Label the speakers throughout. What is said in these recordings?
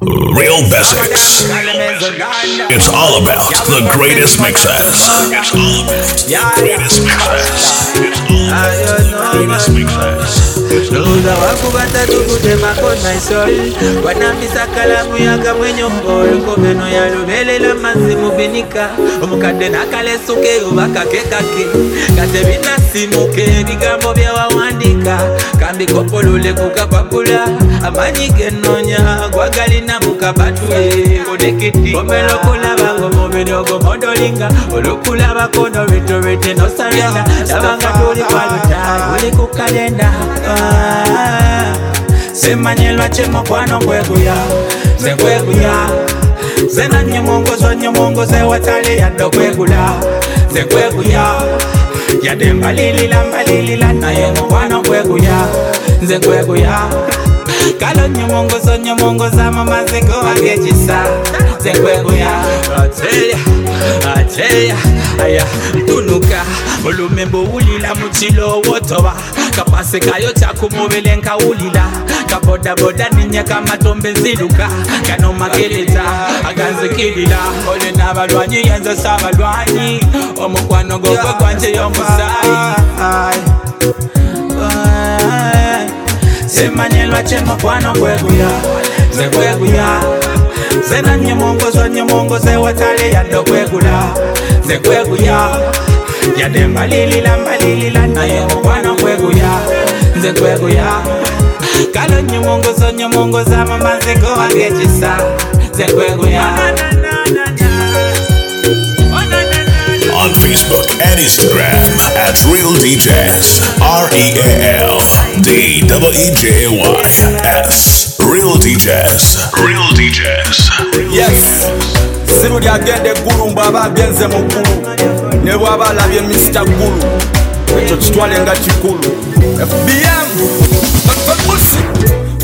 Speaker 1: Real Basics. It's all about the greatest mixers. It's all about the greatest mixers. It's all about the greatest mixers.
Speaker 2: Luza wangu watatu kutemakona isoli Wanambisa kalamu yaka mwenyongolo Komeno ya lubelela mazimu binika. Omukadde nakalesuke obakakekake kate binasimuke ebigambo byawawandika kambikopolule ku kapapula amaanyi genoonya gwagalina mukapatule konekiti omelokolabangom byogo modolinga olukulabako nobituwete nosalinga labanga tuli kwalutalo oli ku kalenda ah, simanye lwaki mukwano nkweguya nze nkweguya nze nanyumunguzo watali yadde okwegula nze nkweguya yadde mbalirira mbalirira naye mukwano nkweguya nze kalo nyomongoso nyomongosa mamazeko agekisa zekwenguya ateya ateya aya ntunuka mulume mbuwulila muchilowo toba kapasi kayo chakumuvile nkawulila kabodaboda ninye kamatombe nziluka kanomakeleta aganzikilila ole n'abalwanyi yenze sabalwanyi omukwano gogwe gwanje y'omusayi semanyelwa chemakwano kweguya zekweguya zenanyemongo zonyemongo zewatale yaddo kwegula. Zekweguya yadde mbalilila mbalilila naye mukwano kweguya nze kweguya kalo nyemongo zonyemongo zamamazigo wagekisa zekweguya
Speaker 1: On Facebook and Instagram at Real DJs. R E A L D E J Y S. Real DJs. Real DJs.
Speaker 3: yes siru lyagenda eggulu mbw'aba agenze mu ggulu ne bw'aba alabye misita ggulu ekyo kitwale nga kikulu fbm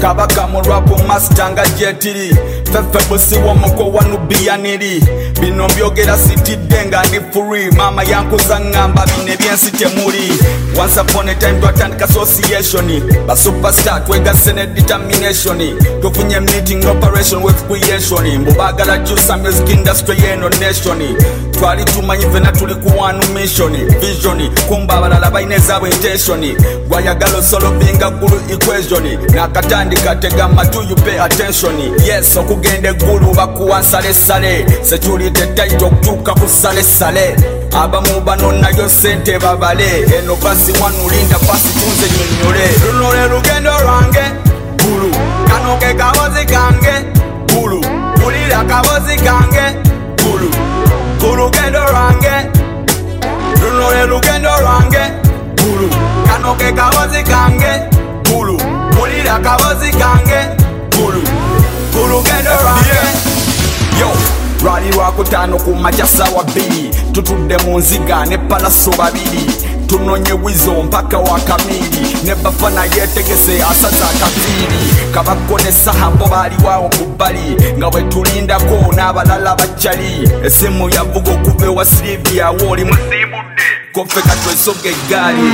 Speaker 3: kabaka mu rwapu masita nga gyetiri fefebusi w'omuko wa nubiyaniri bino mbyogera sitidde nga ndi furi. Maama yankuza ŋŋamba bino ebyensi temuli once upon a time twatandika association basuperstar twegasse ne determination tufunye meeting operation with creation mbu baagala jusa music industry yeno nation twali tumanyi fena tuli ku one mission vision kumba abalala balina ezaabwe intention. Gwayagala osolovinga gulu equation nakatandika tega matu you pay attention? Yes okugenda eggulu bakuwa nsalesale security tight okutuuka ku salesale abamu bano nayo sente babale. Eno basi wanulinda basi tunze nyonyole luno lwe lugendo lwange gulu. Kano ke kabozi kange gulu. Wulira kabozi kange gulu lugendo lwange. Luno lwe lugendo lwange. Gulu kano ke kabozi kange. Gulu wulira kabozi kange. Gulu ku lugendo lwange. Yo lwali lwakutaano ku makya sawa bbiri. Tutudde mu nziga ne palaso babiri tunonye wizo mpaka wa kamiri ne bafana yetegese asaza akapiiri kabako ne sahambo baaliwawo ku bbali nga bwe tulindako n'abalala bakyali essimu yavuga okuva ewa silivia wooli musiibudde koffe katwesoga eggaali.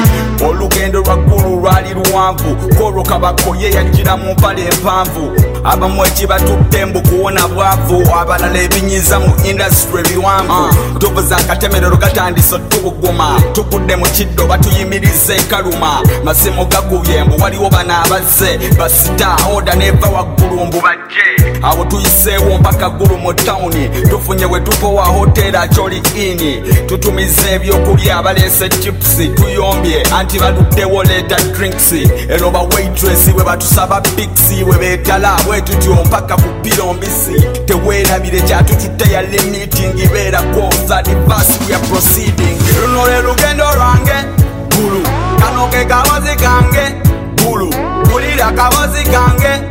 Speaker 3: Olugendo lwa ggulu lwali luwanvu. Kolwo kabako ye yajjira mu mpale empanvu abamu ekibatutte mbu kuwona bwavu. Abalala ebinyiza mu indasitule ebiwanvu tuvuza akatemerero gatandise tubuguma tugudde mu kiddo batuyimiriza enkaluma masimu gagubye mbu waliwo bano abazze. Basita oda neva waggulu mbu bajje awo tuyiseewo mpaka ggulu mu tawuni tufunye we tupowa hoteri akyoli ini tutumiza ebyokulya baleese chipusi tuyombye. Anti baluddewo leeta drinks. Eno ba waitress bwe batusaba piksi bwe beetala bwe tutyo mpaka ku piro mbisi teweerabire kyatututte ya limiting beerako zadivasi ya proceeding. Luno lwe lugendo lwange gulu. Kano ke kabozi kange gulu. Kulira kabozi kange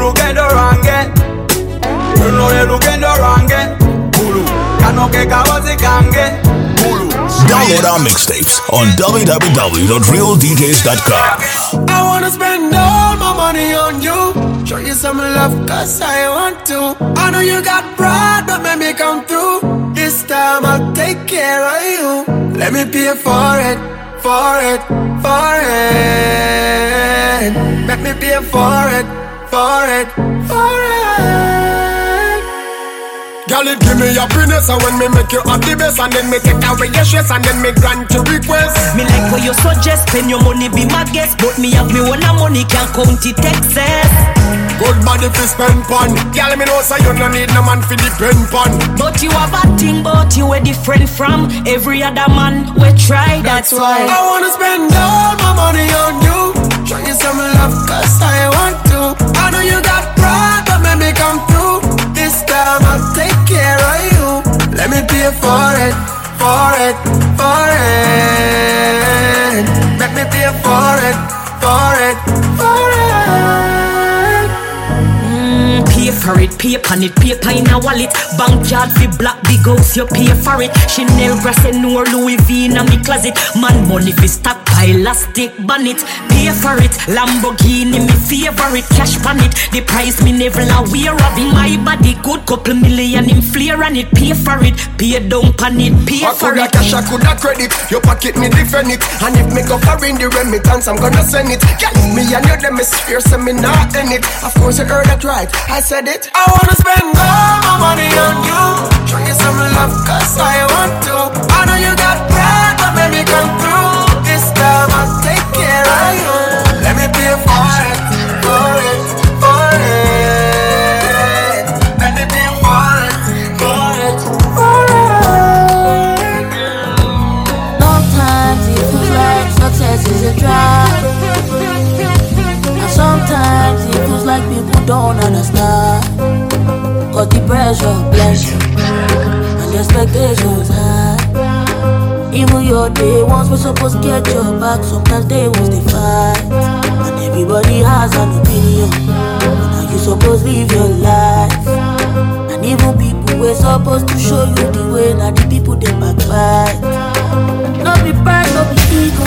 Speaker 3: lugendo lwange luno lwe lugendo lwange gulu kano ke kabozi kange gulu
Speaker 1: Download our mixtapes on www.realdjs.com.
Speaker 4: I wanna spend all my money on you. Show you some love, cause I want to. I know you got pride, but let me come through. This time I'll take care of you. Let me pay for it, for it, for it. Let me pay for it, for it, for it.
Speaker 5: Girl, it give me happiness and when me make you have the best and then me take away your stress and then me grant your request.
Speaker 6: Me like what you suggest, spend your money be my guest, but me have me own money can't count it excess.
Speaker 5: Good body fi spend pon Girl, me know say so you no need no man fi depend pon
Speaker 6: But you have a thing but you were different from Every other man we try, that's, that's why
Speaker 5: I wanna spend all my money on you Show you some love cause I want to. I know you got pride but let me come through. This time I'll take care of you. Let me pay for it, for it, for it. Let me pay for it, for it for it,
Speaker 6: pay on it, paper in a wallet. Bank card fi black big house, you pay for it. Chanel Grasset nor Louis V in a me closet. Man money fi stockpile, elastic bonnet. Pay for it, Lamborghini me favorite. Cash pan it, the price me never aware of in my body. Good couple million in flare on it. Pay for it, pay down pan it, pay
Speaker 5: I
Speaker 6: for it.
Speaker 5: cash, I coulda credit Your pocket me defend it And if me go foreign the remittance I'm gonna send it Girl, me and you them is fierce and me not in it Of course you heard that right, I said it. I wanna spend all my money on you. Show you some love cause I want to. I know you got
Speaker 7: The plenty and the expectations high. Even your day ones were supposed to get your back, sometimes they was they fight. And everybody has an opinion. Now you supposed to live your life. And even people were supposed to show you the way, now the people they backbite. No be pride, no be ego.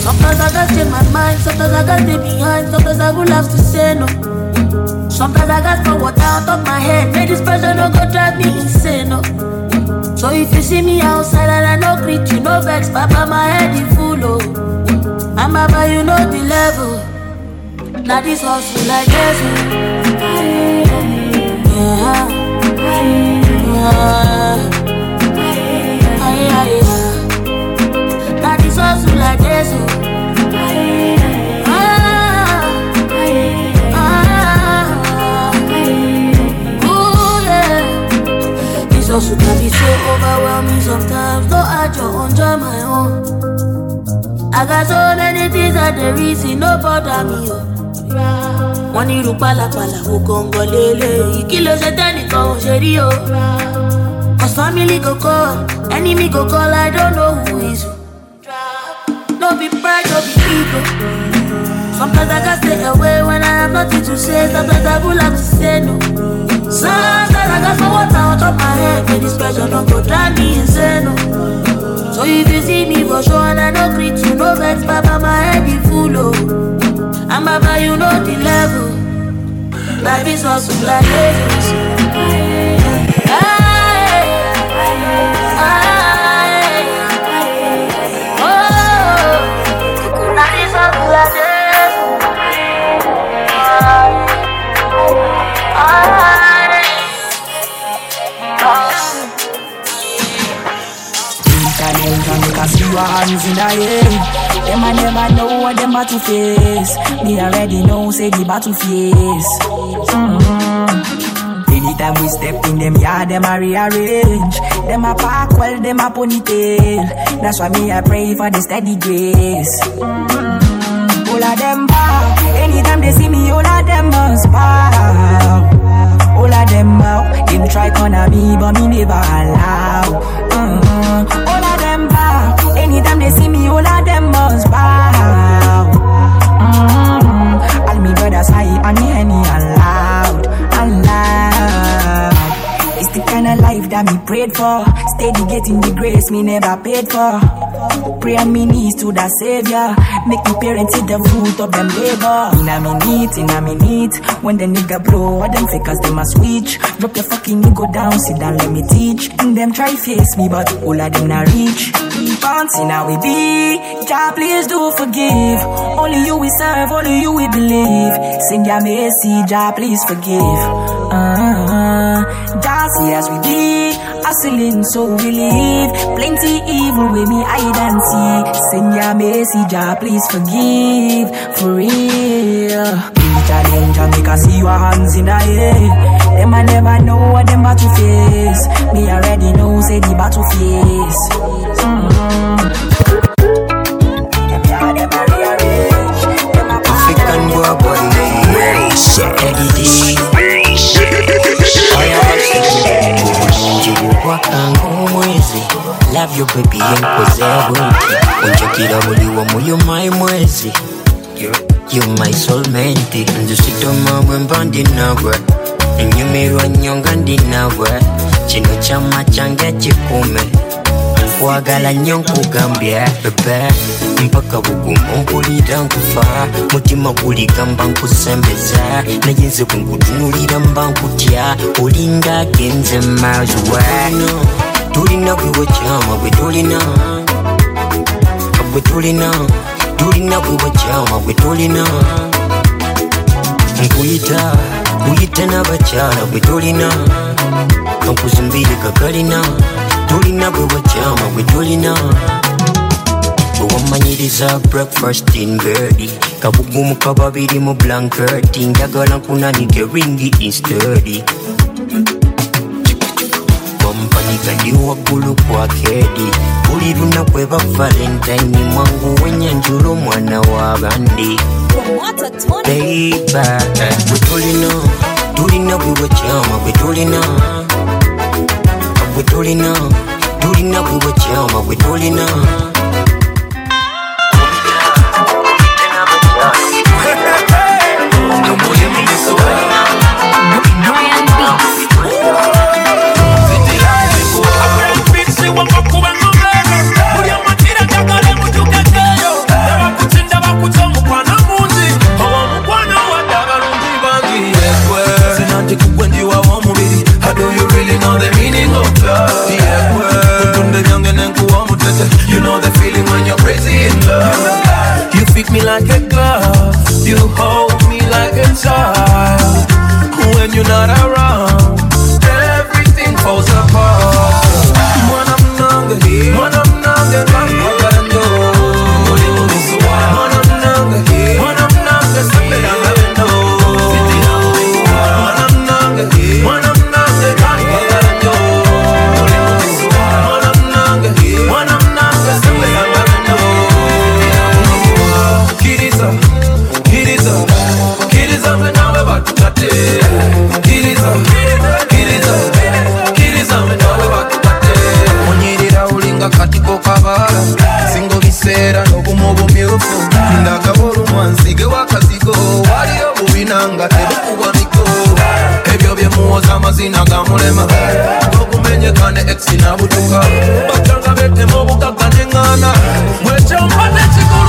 Speaker 7: Sometimes I got in my mind, sometimes I got it behind, sometimes I would have to say no. Sometimes I got for water out of my head, make this pressure no go drive me insane. No. So if you see me outside and I no greet you, no vex, papa my head is full oh. And baba you know the level. Now this hustle like this. Yeah. Yeah. Aye. Now this hustle like this. Yeah. This hustle can be so overwhelming sometimes. No, I just enjoy my own. I got so many things that the reason no bother me. Oh. wọ́n ní irú pálapàla wo gangan lélẹ̀ kí ló ṣe tẹ́nìkan ò ṣe rí oh? o. cause family go call enemy go call i don't know who is who. no be pride no be ego. sometimes i gats stay away when i have nothing to say sometimes i go like to say no. sometimes i gats pour water on top my head make this pressure no go drive me insane. No. so if you see me for sure and i no greet you no vex papa my head is full. Oh. And Baba, you know the level. Life is hustle like this.
Speaker 8: Them your hands in the air. Them I never know what them battle face. Me already know say the battle face. Mm-hmm. Anytime we step in them yard, them a rearrange. Them a park well, them a ponytail. That's why me I pray for the steady grace. Mm-hmm. All of them bow. Anytime they see me, all of them must bow. All of them bow. Them try corner me, but me never allow. They see me, all of them must bow. Mm-hmm. All me brothers high and me henny aloud, aloud. It's the kind of life that me prayed for. Steady getting the grace me never paid for. Pray on me knees to the savior. Make me parents see the fruit of them labor. Inna me neat, inna me neat. When the nigga blow, all them fakers them a switch. Drop your fucking ego down, sit down, let me teach. And them try face me, but all of them not reach. Fancy now we be. Jah please do forgive. Only you we serve, only you we believe. Sing your mercy, Jah please forgive. Uh, see as we be, hustling so we live. Plenty evil with me hide and see. Send your message, ah, please forgive, for real. Each danger make us see your hands in the air. Them I never know what them about to face. Me already know say the battle face. Mm-hmm. Them yeah, them a rearrange. Them a
Speaker 9: African boy boy
Speaker 1: Wilson.
Speaker 9: Yo baby yankozea bwenti onjokira buli wamu you my mwezi yo my solmenti nzisitoma bwe mba ndi nawe nyumirwa nnyo nga ndi nawe kino kyama kyange kikume nkwagala nnyo nkugambye bebe mpaka bugumu mpulira nkufa mutima guligamba nkusembeza naye nze bwe nkutunulira mba nkutya olinga genze miles no. Tulina gwewe kyama bwe tulina bwe tulina tulina gwewe kyama bwe tulina nkuyita uyite n'abakyala bwe tulina nkuzimbire kakalina tulina bwe wakyama bwe tulina bwewamanyiriza breakfast in bedi kabugumu kababiri mu blanketi njagala nkunanike ringi instedi wampanika ndi waggulu kwa kedi buli lunaku eba valentine mwangu wenyanjula omwana w'abandi beiba bwe tulina tulina bwe wakyama bwe tulina bwe tulina tulina bwe wakyama bwe tulina
Speaker 10: fit me like a glove. You hold me like a child. When you're not around, everything falls apart. When I'm here, when I'm not waliyo bubinanga tebukubwa miko ebyo byemuwoza amazina ga mulema. Gokumenyekane ex nabutuka batanga betema obugagga neŋŋaana bwekyompa nekikulwansi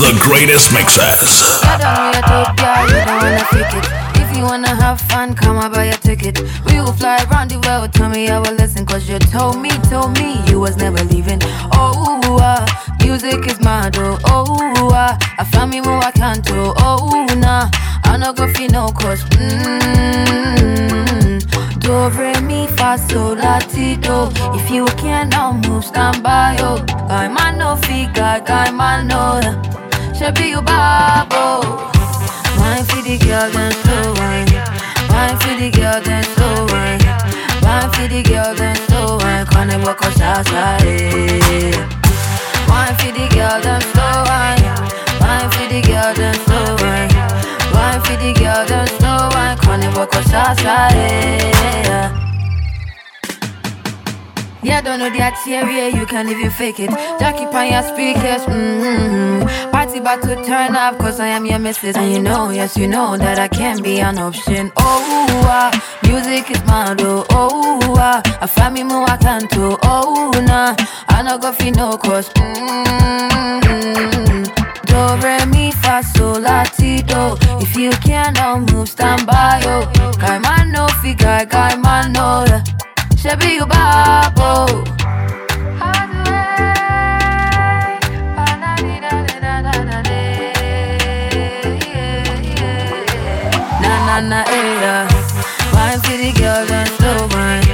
Speaker 1: the greatest mixes.
Speaker 11: You don't wanna fake it. If you wanna have fun, come and buy a ticket. We will fly around the world, tell me I will listen. Cause you told me, told me you was never leaving. Oh, uh, music is my door. Oh, uh, I found me more I can't do. Oh, nah, I no go feel no cause. Mmm, do, re, mi, fa, sol, la, ti, do. If you can now move, stand by, oh. Guy, man, no figure, guy, man, no. Should be you, babo. Wine for the girl, then slow wine. Wine for the girl, then slow wine. Wine for the girl, then slow wine. Kone boko sasa, eh. Wine for the girl, then slow wine. Wine for the girl, then slow wine. Wine for the girl, then slow wine. Kone boko sasa, eh. Yeah, don't know that area, you can't even fake it. Jackie on your speakers, mm-hmm. Party about to turn up, cause I am your missus. And you know, yes, you know that I can't be an option. Oh, ah, music is my do. Oh, ah, I find me more I can do. Oh, nah, I no go feel no cause. Mm-hmm. Do, re, mi, fa, sol, la, ti, do.
Speaker 7: If you cannot move, stand by, yo. Guy man no figure, guy man no. Shebi you babo. Na na eh yeah. Wine for the girl, then slow wine.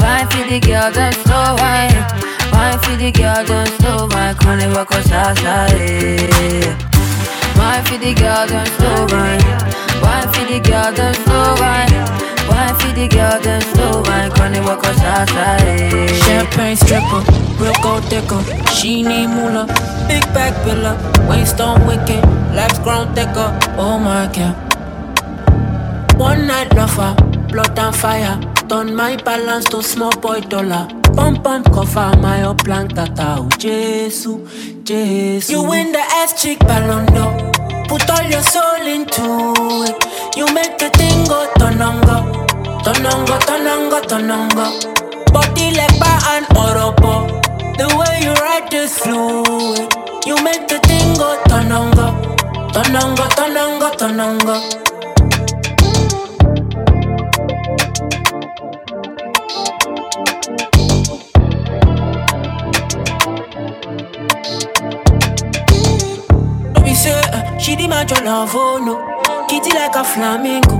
Speaker 7: Wine for the girl, then slow wine. Wine for the girl, sha eh. Wine for the girl, then slow wine. Wine for the girl, then slow wine. Wine for the girl, then slow wine. Carnival cause sha eh.
Speaker 12: Champagne stripper, broke out thicker. She need moolah, big back pillar. Waist on wicked, legs grown thicker. Oh my god. One night lover, blood and fire. Turn my balance to small boy dollar. Pump pump cover my upland tata. Oh, Jesus, Jesus. You win the ass chick ballon. Put all your soul into it. You make the thing go tonongo, tonongo, tonongo, tonongo. Body like bar and oropo. The way you ride this fluid. You make the thing go tonongo, tonongo, tonongo, tonongo. Say uh, she demand your love, oh no. Kitty like a flamingo.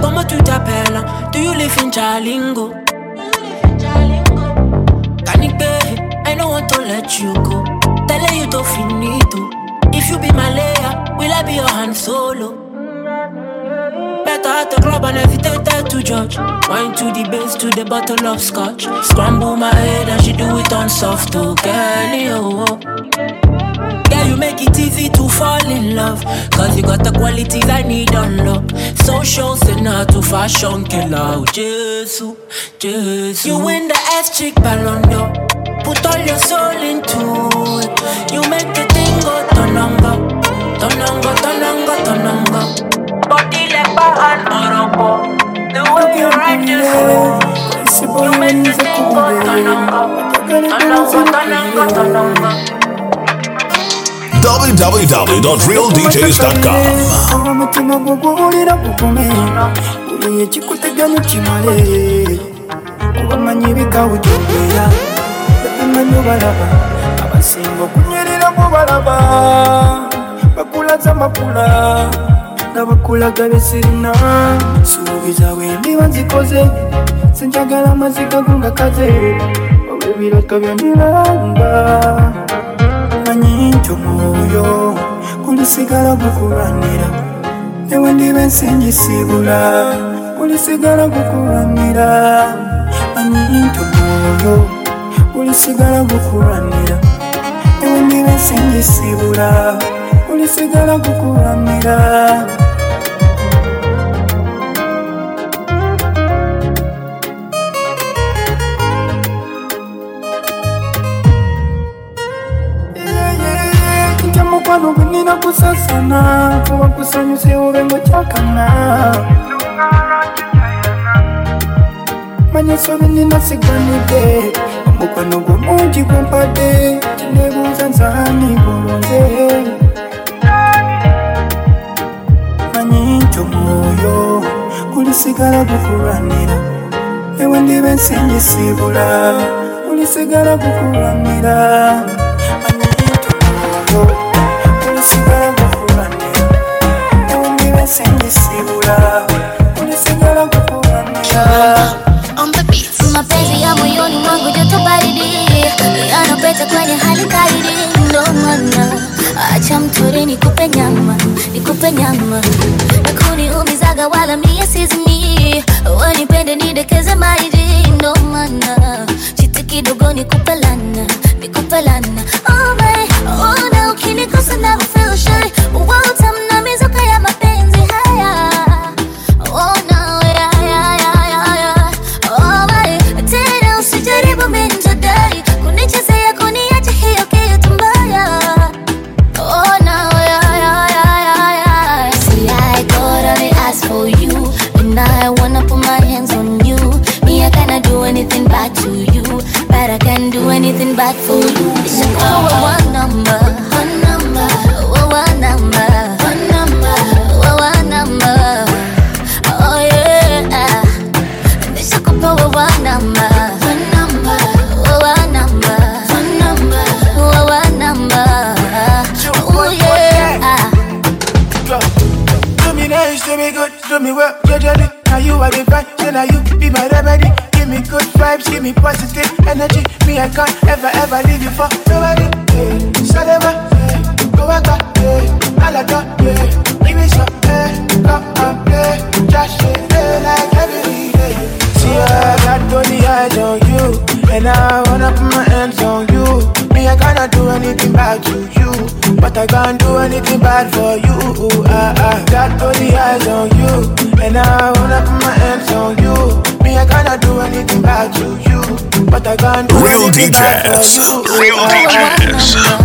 Speaker 12: Comment tu t'appelles? Do you live in Jalingo? Canique, I don't want to let you go. Tell you to finito. If you be my layer, will I be your hand solo? Better at the club and hesitate to judge. Wine to the base to the bottle of scotch. Scramble my head and she do it on soft, oh girl, oh. Yeah, you make it easy to fall in love. Cause you got the qualities I need on lock. Social sinner to fashion killer. Oh, Jesus, Jesus. You win the ass chick ballon d'or. Put all your soul into it. You make the thing go tonongo. Tonongo, tonongo, tonongo. Body like bar and oropo. The way you ride this You make the thing go tonongo. Tonongo, tonongo, tonongo.
Speaker 1: www.realdjs.com
Speaker 13: aba mutima gwo guhurira gukomeye uriye kikuteganya ukimare kubamanyi bikawujyogera batamanya ubaraba abasingo kunywerera mu baraba bakulaza amakula n'abakulaga besirina subiza wendi banzikoze sinjagala amaziga gungakaze wowe birotobyo niramba ekyo mwoyo gulisigala gukulwanira newendiba ensingi siibula gulisigala gukulwanira manyi nti omwoyo gulisigala gukulwanira newendiba ensingi siibula gulisigala gukulwanira kukusasana kuba kusanyuse ube mukyakana manya esobi ninasiganidde omukwano gwo mungi gwempadde kinebuuza nsaani gulonze manyi nti omwoyo gulisigala gukulwanira ewe ndiba ensingi siibula gulisigala gukulwanira ensingisibula gulisigala gukulwanira
Speaker 14: mapenzi ya moyoni mwangu joto baridi nyama nikupe nyama. Nakuniumizaga wanipende nidekeze maidi ndo maana chiti kidogo nikupe lana I
Speaker 15: can't do anything bad for you. Ah, ah. Got eyes on you, and I wanna put my hands on you. Me, I cannot do anything bad to you, but I can't do
Speaker 1: Real
Speaker 15: anything DJs. bad for you.
Speaker 14: Ah,
Speaker 1: Real
Speaker 16: DJs.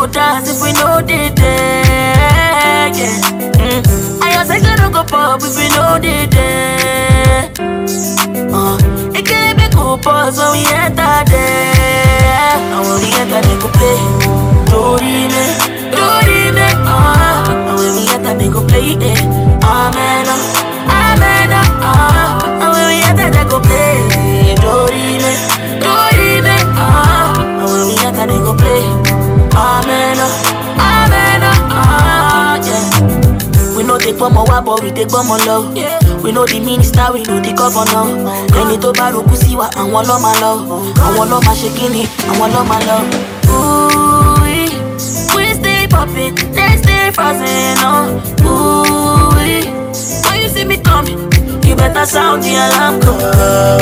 Speaker 16: go dance if we know the day. Yeah. Mm. I just say go pop if we know the day. Uh, it can't be cool pause when we enter there. And when we enter, they go play. Dorine, Dorine, uh. And when we enter, they go play. Eh. Amen.
Speaker 7: Bọ̀ we dey gbọ́mọ lọ. We know the minister, we know the governor. Ẹni tó bá rògbò sí wa, àwọn lọ́ máa lọ. Àwọn lọ́ máa ṣe kíni, àwọn lọ́ máa lọ. Ooh, we stay popping, they stay frozen. Oh. Ooh, when you see me coming, you better sound the alarm call.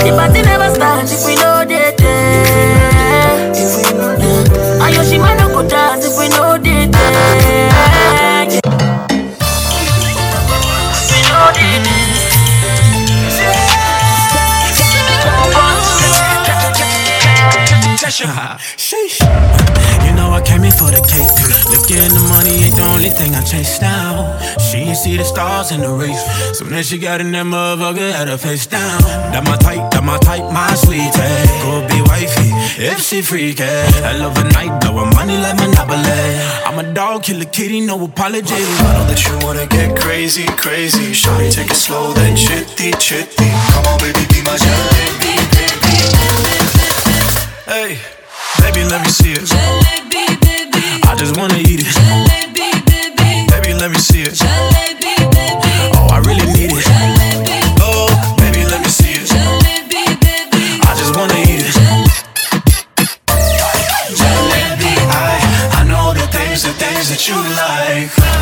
Speaker 7: The party never starts if we know they there. If we know they there. Ayoshima no go dance if we know they
Speaker 17: Sheesh. You know I came in for the cake. Looking the money ain't the only thing I chase now. She ain't see the stars in the race. So then she got in that motherfucker, had her face down. That my type, that my type, my sweetie. Could be wifey if she freaky. I love a night, blowing money like Monopoly. I'm a dog, kill a kitty, no apology.
Speaker 18: I know that you wanna get crazy, crazy. Shawty, take it slow, then chitty, chitty. Come on, baby, be my jalebi, baby.
Speaker 17: Hey, baby, let me see it. I just wanna eat it. Baby, let me see it. Oh, I really need it. Oh, baby, let me see it. I just wanna eat it.
Speaker 18: Jalebi, I, I know the things, the things that you like.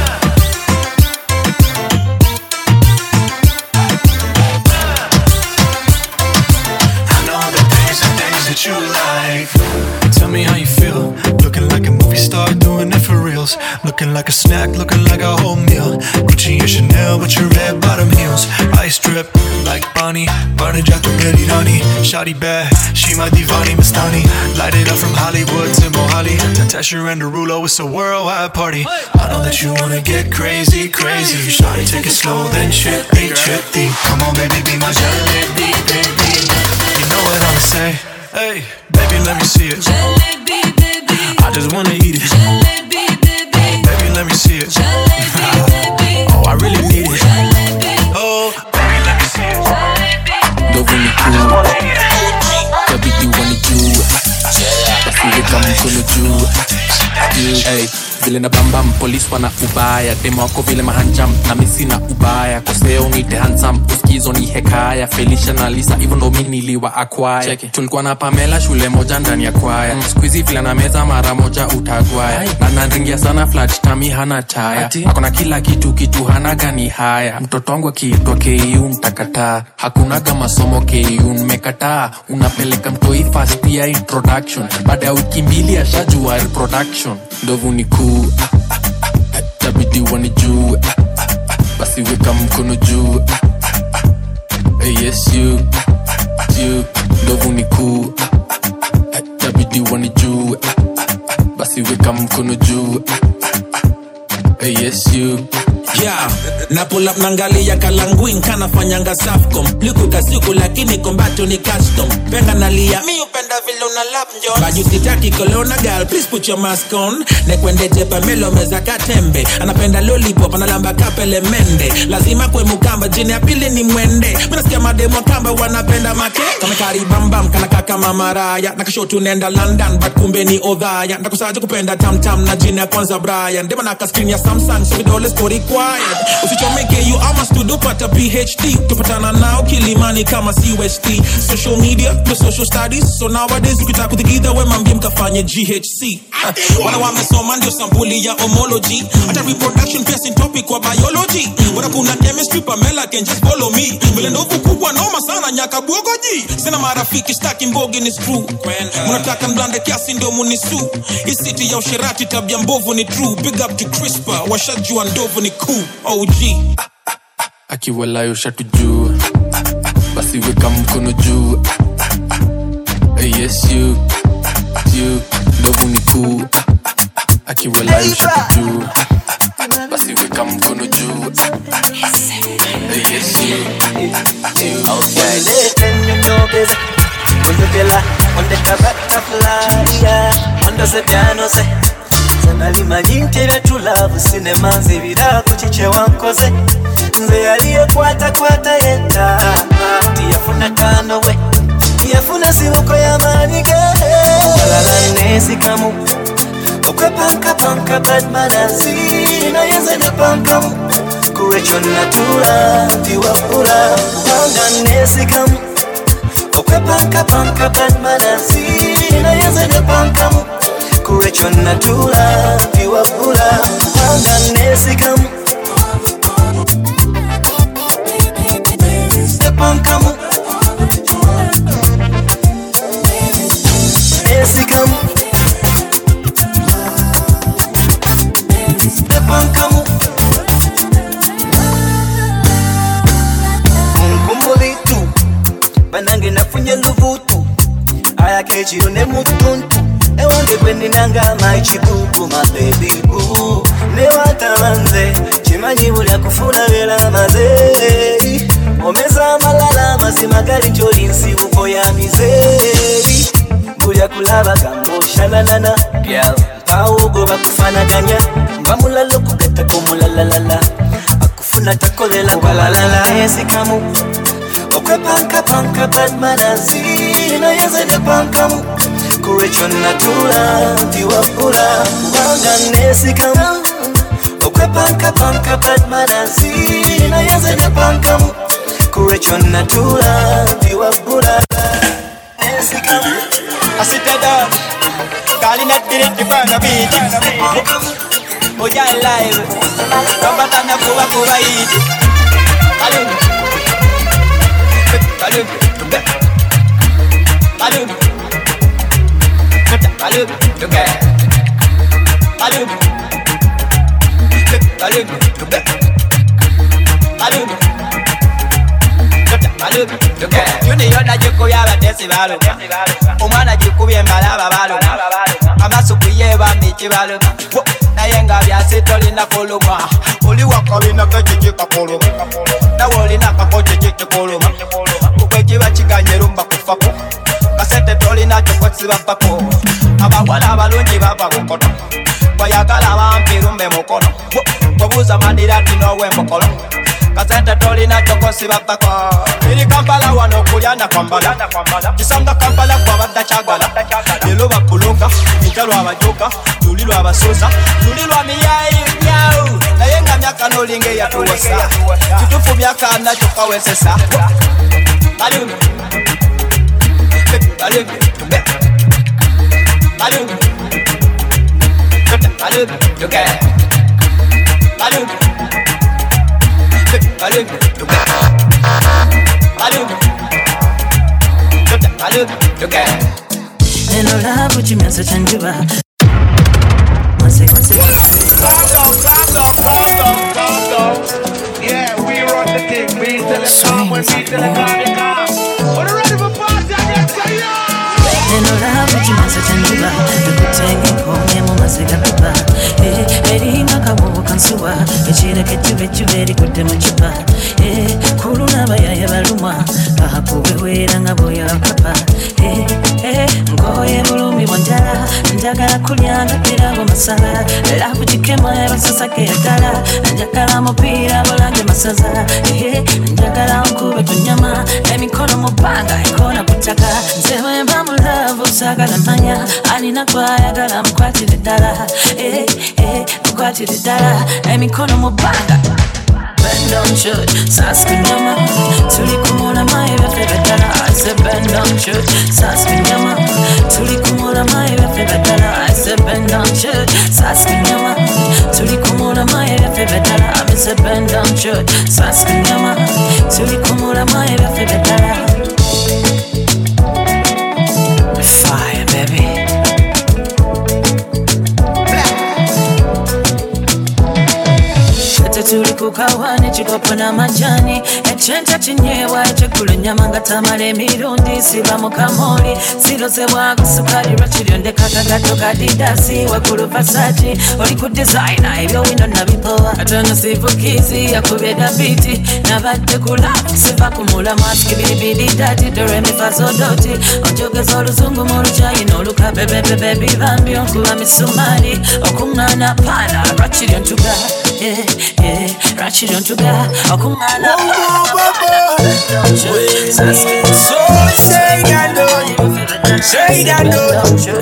Speaker 18: Reals. Looking like a snack, looking like a whole meal. Gucci and Chanel with your red bottom heels. Ice drip like Bonnie. Burning jack to ready honey. Shotty bad, she my divani Mastani. Light it up from Hollywood to Mohali. Tesher and Derulo, it's a worldwide party. I know that you wanna get crazy, crazy. Shotty, take it slow, then trippy, trippy. Come on, baby, be my jalebi, baby. You know what I'ma say? Hey, baby, let me see it.
Speaker 17: I just wanna eat it.
Speaker 18: Baby, me see it.
Speaker 17: Oh, I really need it.
Speaker 18: Oh, baby, let me see it.
Speaker 19: Ndovuni cool Kabidi wanijue Basiwe kama mkono juu Juu, Hey, vile na bambam polisi wana ubaya. Demo wako vile mahanjam na misi na ubaya. Koseo nite hansam uskizo ni hekaya. Felisha na lisa hivyo ndo mi niliwa akwaya tulikuwa na pamela shule moja ndani ya kwaya. Mm. skuizi vile na meza mara moja utagwaya. Na nanringia sana flat tami hana taya. Akona kila kitu kitu hana gani haya. Mtoto wangu akiitwa ku mtakataa. Hakunaga masomo ku mmekataa unapeleka mtoi fast ya introduction. Baada ya wiki mbili ashajua reproduction. Ndovu ni kuu tabidi wanijue basi weka mkono juu. Hey, yes you you ndovu ni kuu. Tabidi wanijue basi weka mkono juu. Hey, yes you
Speaker 20: yeah. Na pull up nangalia kalanguin kanafanyanga safcom. Likuka siku lakini kombato ni custom. Penga nalia mi upenda vile una lap njo. Bajusitaki kolona girl please put your mask on. Nekwende tepa melo meza katembe. Anapenda lollipop analamba kapele mende. Lazima kwe mukamba jini ya pili ni mwende. Minasikia mademo kamba wanapenda make. Kamekaribambam kanaka kama maraya nakashotu nenda london but kumbe ni odhaya. Ndakusaje kupenda tamtam na jini ya kwanza brian. Demanaka screen ya samsung so vidole siko required usichomeke you amas tudupata phd tupatana nao kilimani kama cust social media the social studies. So nowadays ukitaka kuthigidha we mambie mkafanye ghc wala wamesoma ndio sampuli ya homology. Hata reproduction pia si topic kwa biology. Bora kuna chemistry pamela can just follow me. Vile ndovu kubwa noma sana nyaka bwogoji sina marafiki staki mbogi ni screw. Mnataka mblande kiasi ndio munisu. Isiti ya usherati tabia mbovu ni true. Big up to crispa washajua ndovu ni cool og
Speaker 19: akiwalayo shatujua basi weka mkono juu hey, yes you. You. Ndovu ni kuu akiwalayo shatujua basi weka mkono juu yes you. You
Speaker 21: ondokela analima jintire tulavu sinemanzi birago kicewa nkoze. Nze yali ekwatakwata yetta tiyafuna kano we. Yafuna sibuko y'amaanyi ge olala neesigamu okwepankapanka badmanasi naye nze nepankamu kulwekyo natula ndiwakula kubanga neesigamu okwepankapanka badmanasi naye nze nepankamu decoration na tula viwa pula anga nesikam Stepan kamu. Nesikam Stepan kamu. Mkumbuli tu. Nafunye luvutu Aya kechiro ewandipendinanga maichikuku mabebiku newatalanze chimanyibulya kufuna bela mazeyi omeza amalala mazima gali njolinsibuko ya mizeyi bulya kulaba gamboshalalala byal mpawugo bakufanaganya mba mulala okugatako mulalalala. Akufuna takolela kwalalala yesikamu okwepankapanka badmanazi noyezede pankamu kurecho natula tiwakula wanganesikama okwepankapanka badmanansi nayenze nepankamu kurecho natula tiwakula nesikama
Speaker 20: asitada kalina diritifanga biiti oja live babatana kubakuba yiti kalimu kalimu kalimu Balub, du guerre. Balub, Balub, du guerre. Omwana jikubya embalaba baluga. Amasuku yeeba miki. Naye nga byasi tolina kulumwa. Oli. Nawe olina kakokikikikkuluma. Okwekiba kiganyerumba kufako abalina kifo kibabbako abawala abalungi bava bukono bwayagala bampirumbe mukono. Obuuza madira tinowemukolo kasente tolina kyokosibabbako iri kampala wano okulyana kwambala kisanga kampala gwabadda kyagala. Eluba kulunga entalo abajuka luli lwabasuza luli lwa miyayi myawu. Naye nga myaka nolinga eyatuwesa. Kitufu myaka nakyokwawesesa
Speaker 22: Valeu, valeu. Kimyanso kyanjuba
Speaker 23: Calm down, calm down, calm down, calm down. Yeah, we run the thing. We tell it calm when we tell it calm, it calm.
Speaker 22: Neno lavo kimyanso kyanjuba ekutengeko amazzi gakuba eringa eh, akabubu kansuwa ekireka ejjuba ejjuba erigudde mu kiba. Eh, Kulunaba yaya balumwa akubeweera nga bweyakapa eh, ngoye bulumi bwa njala njagala kulyanga birabo masala. Laku kikema ebasasaka eddala njagala mupiira bulange masaza. Njagala nkube kunyama emikono mu bbanga ekona ku ttaka. Nze bwe mba mulavu saagala manya anina kwayagala mukwatire ddala mukwatire ddala emikono eh, eh, mu bbanga bend on shoot saskinyama tuli kumulama ebyaffe beddala ase bend on shoot saskinyama tuli kumulama ebyaffe beddala ase bend on shoot saskinyama tuli kumulama ebyaffe beddala ase bend on shoot saskinyama tuli kumulama ebyaffe beddala fire baby tuli ku kawaani kikopo n'amajaani ekyenca kinyewa ekyekula ennyama tamala emirundi sibamukamoli silozebwa kusukali sirozebwako sukali lwakiryondekaka gato kadidasi waggulu pasaki oli ebyowino nabipowa katono sivukizi yakubye nabadde kula siva ku doremifazodoti onjogeza oluzungu mu lukyayina olukabebebebe misumali okuŋŋaana paala lwakiryo ntuga yeah, yeah, lwakiryo ntuga okuŋŋaana
Speaker 24: So say that no, say that no.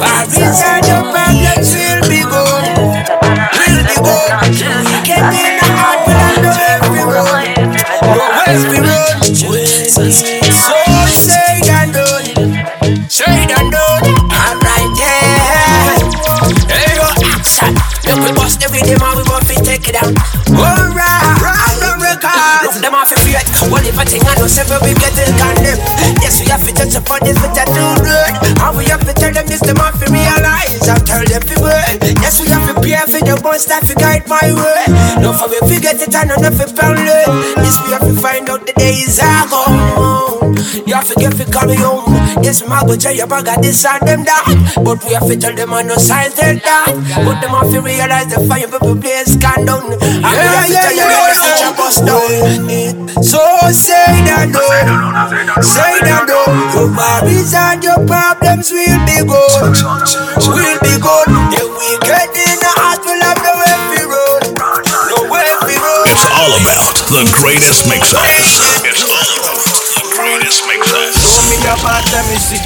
Speaker 24: I wish
Speaker 4: different thing, I know several we get it condemned. Yes, we have to touch upon this with a do good. And we have to tell them this, the man to realize. I tell them work. Yes, we have to pay for the bones that to guide my way. No for we forget it, and enough for pound This we have to find out the days are gone. You have to get for coming home. Yes, my go tell you about this and them that. But we have to tell them on no sign tell that. But them have to realize the fire people place can down. And we have to tell you when the future bust down. So say that no, say that no. Your worries and your problems will be good, will be good. If we get in the we'll have no way we road, no way we road.
Speaker 1: It's all about the greatest mixes. It's all about the greatest mixes.
Speaker 25: Show me your back, let me see.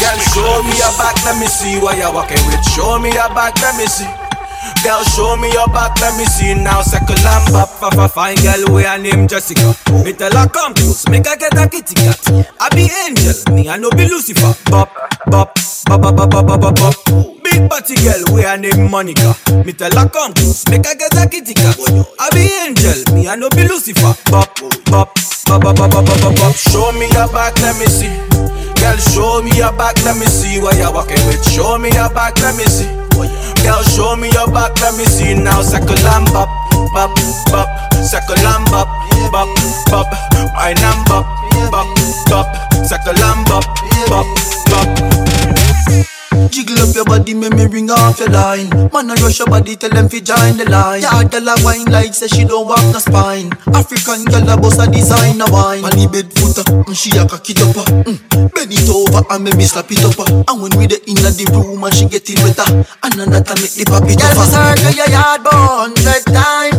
Speaker 25: Girl, show me your back, let me see what you're walking with. Show me your back, let me see. Girl, show me your back, let me see now. Second lamp up, fa fine girl, we her name Jessica. Me tell her come close, make her get a kitty cat. I be angel, me I no be Lucifer. Bop, bop, bop, bop, bop, bop, bop, bop. Big body girl, we her name Monica. Me tell her come close, make her get a kitty cat. I be angel, me I no be Lucifer. Bop, bop, bop, bop, bop, bop, bop, bop. Show me your back, let me see. Girl, show me your back, let me see what you're walking with. Show me your back, let me see. Girl, show me your back, let me see now. Circle lamp bop, bop, bop. Circle and bop, bop, bop. Wine and bop, bop, bop. Circle and bop, bop, bop.
Speaker 26: Jiggle up your body, make me ring off your line. Man, I rush your body, tell them fi join the line. Yeah, girl a wine like say she don't walk no spine. African girl a boss a designer wine. On the bed footer, mm, she a cock it up. uh, Mm. Bend it over and make me slap it up. uh. And when we the inna the room and she get it wetter, and another make the pop it
Speaker 4: Girl, circle your yard hundred time.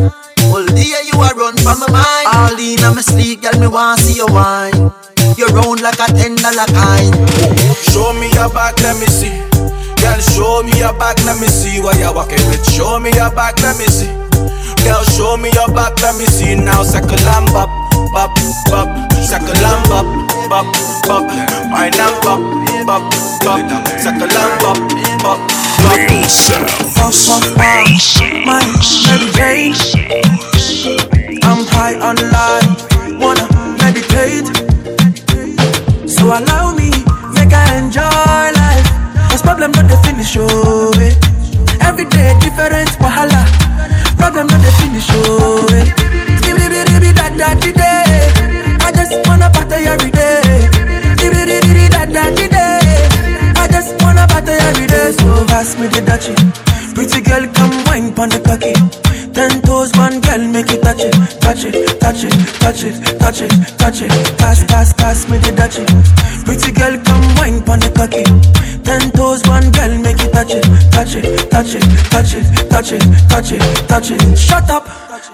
Speaker 26: All day you a run from my mind. All in my sleep, girl, me want see you wine. You round like a ten dollar kind.
Speaker 25: Show me your back, let me see. Girl, show me your back, let me see what you're walking with. Show me your back, let me see. Girl, show me your back, let me see now. Circle and bop, bop, bop. Circle and bop, bop, bop. Wine and bop, bop, bop. Circle and bop, bop.
Speaker 24: I'm high on life, wanna meditate. So allow me, make I enjoy life. Not the finish, oh eh. Every day different wahala. Problem not the finish, oh eh. I just wanna party every day. Skibidi bidi I just wanna party every day. So pass me the dutchie. Pretty girl, come wine pon the cocky. Ten toes, one girl, make it touch it, touch it, touch it, touch it, touch it, touch it. Pass, pass, pass me the dutchie. Pretty girl, come wine pon the cocky. Ten toes, one girl, make it touch it, touch it, touch it, touch it, touch it, touch it, touch it. Shut up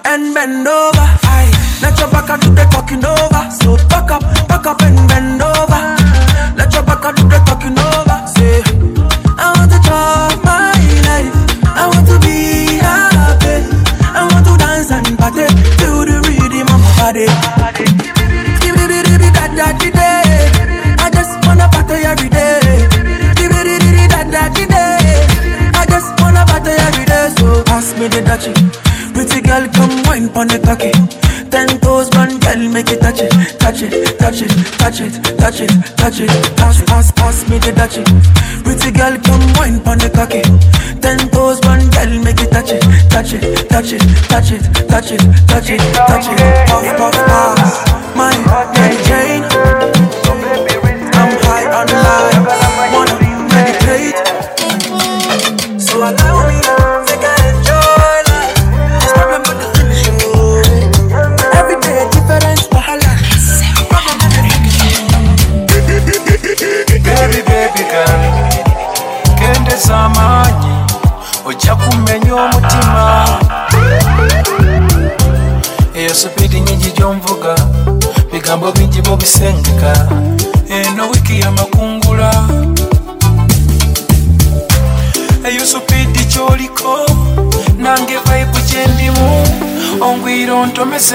Speaker 24: and bend over. Aye, let your back do the talking over. So back up pon the cocky. Ten toes, one girl, make it touch it, touch it, touch it, touch it, touch it, touch it.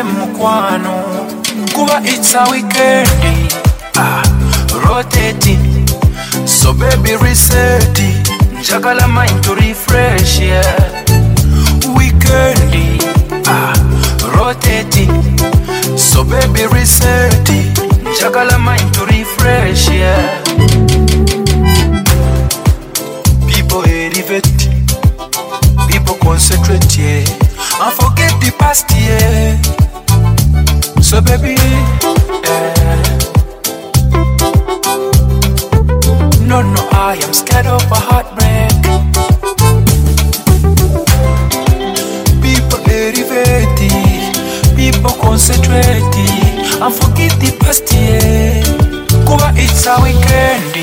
Speaker 27: Mu mukwano kuba its a weekend. Ah, rotating so baby reset njagala mind to refresh yeah. weekend. Ah, rotating so baby reset njagala mind to refresh yeah. People elevate. People concentrate yeah. And forget the past yeah so baby yeah. no no i am scared of a heartbreak. People elevate people concentrate and forget the past yeah kuba it's a weekend.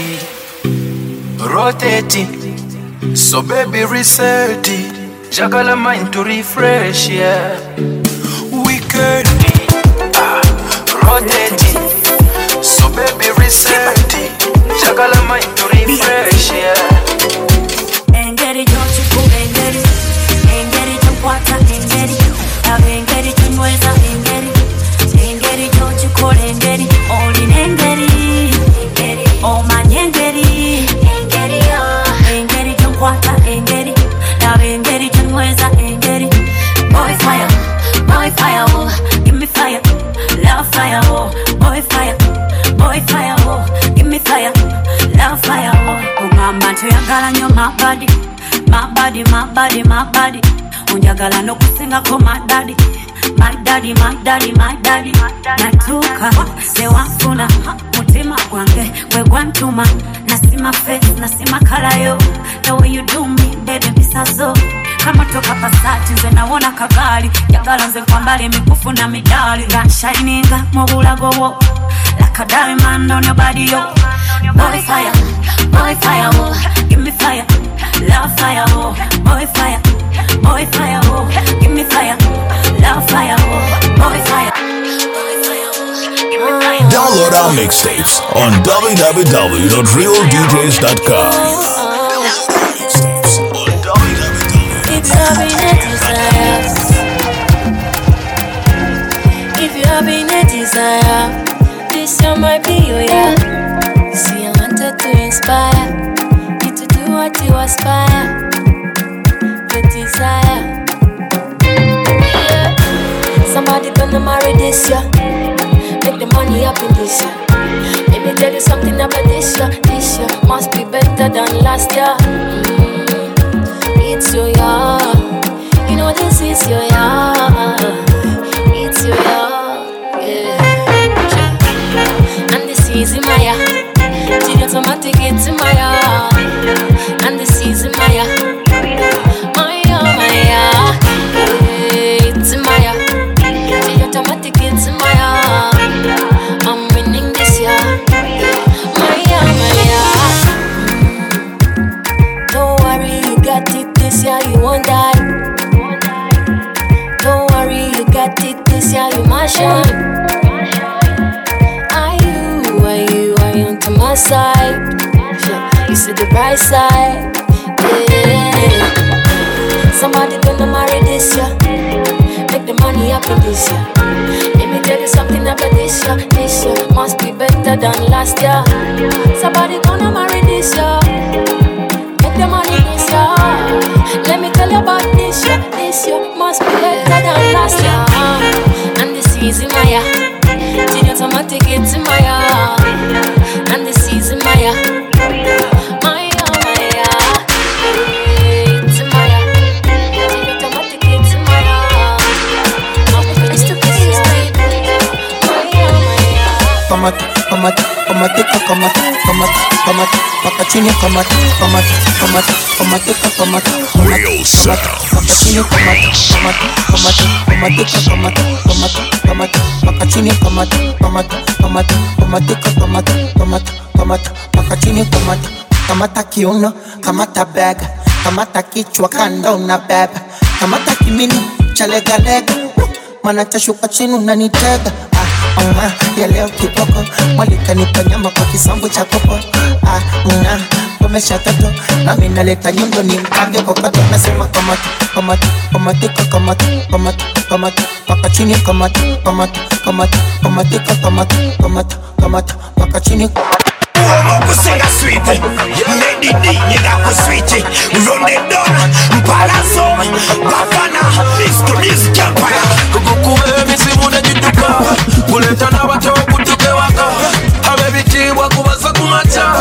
Speaker 27: Rotating so baby reset it. Jagala mind to refresh yeah
Speaker 16: onjagala n'okusingako madadi madadi madadi madadi natuka sewafuna mutima gwange gwegwantuma nasima face nasima kalayo the way you mpisazo kamotoka pasati nze nawona kagali jagala nze kwambala emikufu na midali. Nga shininga mu bulago like boy fire boy fire boy fire oh. Give me fire. Love fire oh. Boy fire. Oh. Oh.
Speaker 1: Download our mixtapes on www.realdjs.com.
Speaker 14: If you have been a desire, if you have been a desire, this year might be your year. See, I wanted to inspire. You to do what you aspire, your. Yeah. Somebody gonna marry this year, make the money happen this year. Let me tell you something about this year. This year must be better than last year. Mm. It's your year. You know this is your year. It's your year. Yeah. And this is my year. Till automatic it's my year. Shine. Are you, are you, are you onto my side? You see the bright side. Yeah. Somebody gonna marry this year. Make the money happen this year. Let me tell you something about this year. This year must be better than last year. Somebody gonna marry this year. Make the money this year. Let me tell you about this year. This year must be better than last year. And this is my
Speaker 26: kamata kamata kamatika kamata kamata kamata paka chini kamata kamata kamata kamatika kamata
Speaker 1: Real sound.
Speaker 26: paka chini kamata kamata kamata kamatika kamata kamata kamata paka chini kamata kamata kamata kamatika kamata kamata kamata paka chini kamata kamata kiuno kamata bega kamata kichwa kando na beba kamata kimini cha legalega mana tashuka chini unanitega ah, ah, ya leo kiboko mwalikanipa nyama kwa kisambu cha kopo ah, na komesha toto nami naleta nyundo ni mkange kokoto nasema kamata kamata kamatika kamata kamata kamata paka chini kamata kamata kamata kamatika kamata kamata kamata paka chini Uomo
Speaker 28: kusenga sweet Nedidi nyina kuswiti Ronde don Mpalazo Bafana Disco music empire
Speaker 27: Kukukube mizimu nejiduka Kuleta na wate wakutuke
Speaker 1: waka Habebitibwa kubaza
Speaker 26: kumata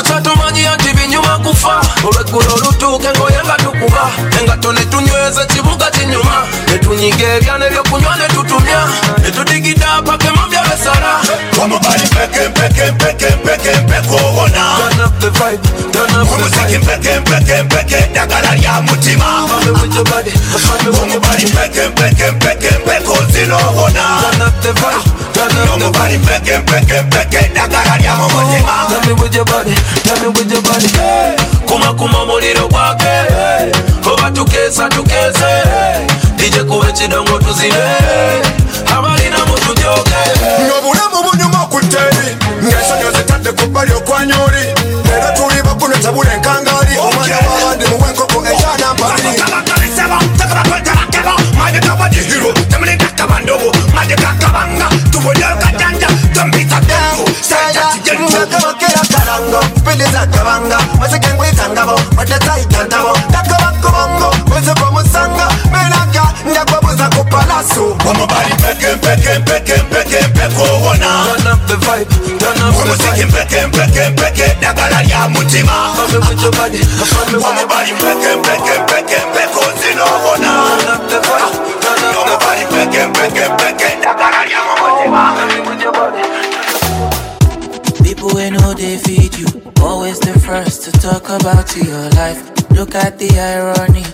Speaker 26: Uchatumanyi anti binyuma kufa Olweggulo olutuuka engoye nga tukuba Engato netunyweza ekibuga kinyuma Netunyiga ebya nebyokunywa netutumya Netudigida paka emabya sana Kama bali peke
Speaker 1: mpeke mpeke mpeke mpeko ona
Speaker 27: Turn up the vibe, turn up the
Speaker 1: vibe mpeke mpeke mpeke dagala lya mutima Mame with your body, mame with your body mpeke mpeke mpeke mpeko zino ona Turn up the vibe, turn up the vibe Mame mpeke mpeke mpeke dagala lya mutima
Speaker 27: Mame with your body, mame with your body Kuma kuma muliro gwake Oba tukesa tukese DJ kuwe chidongo tuzibe abalina mututyoke
Speaker 5: ngaobulamu bunyuma ku tteri ngaensonyo zitadde ku bbali okwanyuli era tuli baguno tabula enkangaali omwana wabandi muwa enkoko
Speaker 21: eyanampaliri majekabajihiro temulikakabandobo majekakabanga tubulyokajanjambisa senjakijenzo mpiliza kabanga. Ku palaso
Speaker 1: Omubali mpeke mpeke mpeke mpeke mpeke owona
Speaker 27: Turn up the vibe, turn up the
Speaker 1: Omuziki
Speaker 27: vibe
Speaker 1: mpeke mpeke mpeke ddagala lya mutima
Speaker 27: Tell me with your body, tell me with your
Speaker 1: Omubali mpeke mpeke mpeke mpeke ozina owona
Speaker 27: Turn up the vibe, turn up the
Speaker 1: Omubali mpeke mpeke mpeke ddagala lya mu mutima
Speaker 24: People wey no dey feed you, always the first to talk about your life. Look at the irony.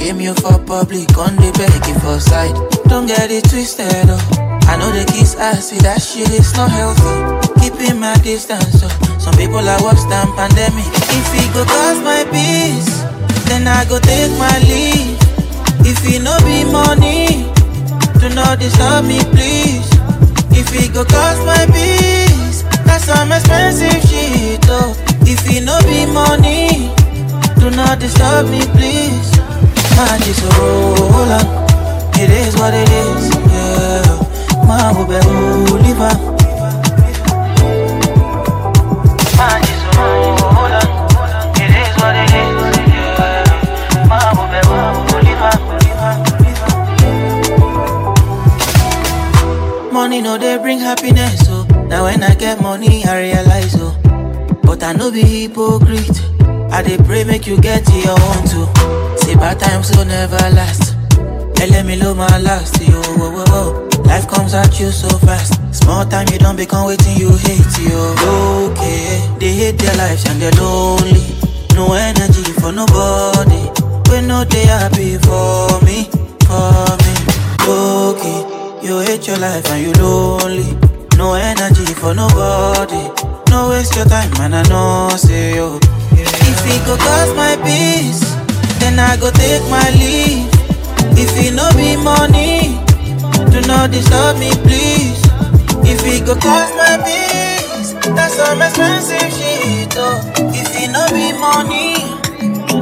Speaker 24: Shame you for public, on the beg for side. Don't get it twisted, oh. I know the kiss ass, see that shit is not healthy. Keeping my distance, oh. Some people are worse than pandemic. If it go cause my peace, then I go take my leave. If it no be money, do not disturb me, please. If it go cost my peace, that's some expensive shit, oh. If it no be money, do not disturb me, please. Man, just roll on. It is what it is, yeah. Man, will be Oliver. Man, just roll on. It is what it is, yeah. Man, will be Oliver. Money no they bring happiness, oh. Now when I get money, I realize, oh. But I no be hypocrite. I dey pray make you get your own too. Say bad times will never last. Hey, let me low my last, yo. Whoa, whoa, whoa. Life comes at you so fast. Small time you don't become waiting you hate, yo. Okay, they hate their lives and they're lonely. No energy for nobody. When no they happy for me, for me. Okay, you hate your life and you lonely. No energy for nobody. No waste your time, man. I know, say yo. If it could cost my peace, then I go take my leave. If it no be money, do not disturb me, please. If it go cost my peace, that's some expensive shit, oh. If it no be money,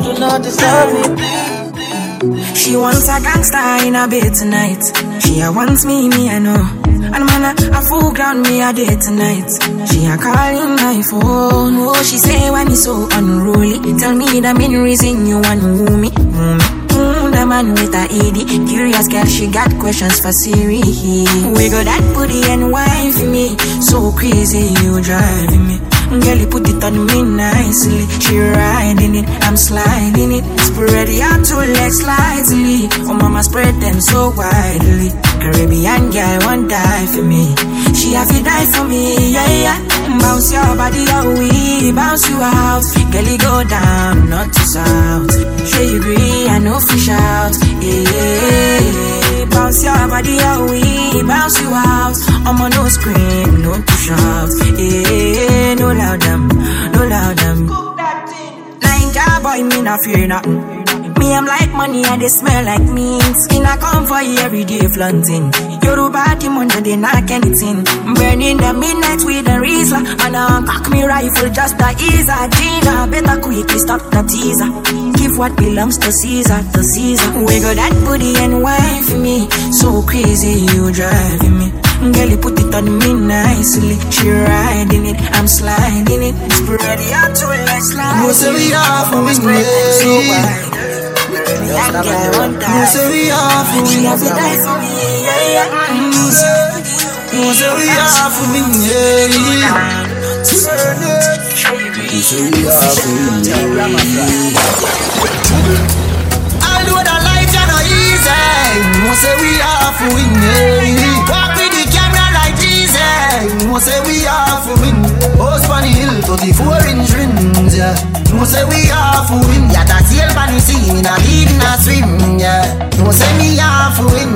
Speaker 24: do not disturb me, please.
Speaker 8: She wants a gangster in a bed tonight. She a wants me, me I know. And man, a, a full ground me a day tonight. She a calling my phone. Oh, she say why me so unruly. Tell me the main reason you want woo me. Woo me. Mm, the man with a ED. Curious girl, she got questions for Siri. We got that booty and for me. So crazy, you driving me. Girl, you put it on me nicely. She riding it, I'm sliding it. Spread your two legs slightly. Oh, mama, spread them so widely. Caribbean girl, won't die for me. She have to die for me, yeah, yeah. Bounce your body, oh, we bounce you out. Girl, you go down, not to south. Sure you agree, I know fish out, yeah, yeah. Bounce your body, oh, we bounce you out. I'm on no scream, no to shout, yeah. No loud them, no loud them. Ninja boy, me not fear nothing. Me, I'm like money and they smell like mint. Skin I come for you every day flaunting. Yoruba demon and they knock anything. Burning the midnight with the Rizla. And I cock me rifle just to ease Gina. Better quickly stop the teaser. Give what belongs to Caesar, to Caesar. Wiggle that booty and wine for me. So crazy, you driving me. Girl, you put it on me nicely. She riding it, I'm sliding it. Spread your two legs slide.
Speaker 15: You say we are for me,
Speaker 8: so wide.
Speaker 15: That
Speaker 8: girl won't die.
Speaker 15: You say we are for me,
Speaker 8: She have to die for me, yeah, yeah.
Speaker 15: You say we are for me, yeah, yeah. You say we are for me, yeah. Although the life are not easy, you say we are for me,
Speaker 26: time. No say we are for win. Host on the hill, 34 inch rims,
Speaker 15: yeah. No say we are for win. Yeah, that's the help
Speaker 26: on the sea, me not even a swim, yeah. No say me are for win.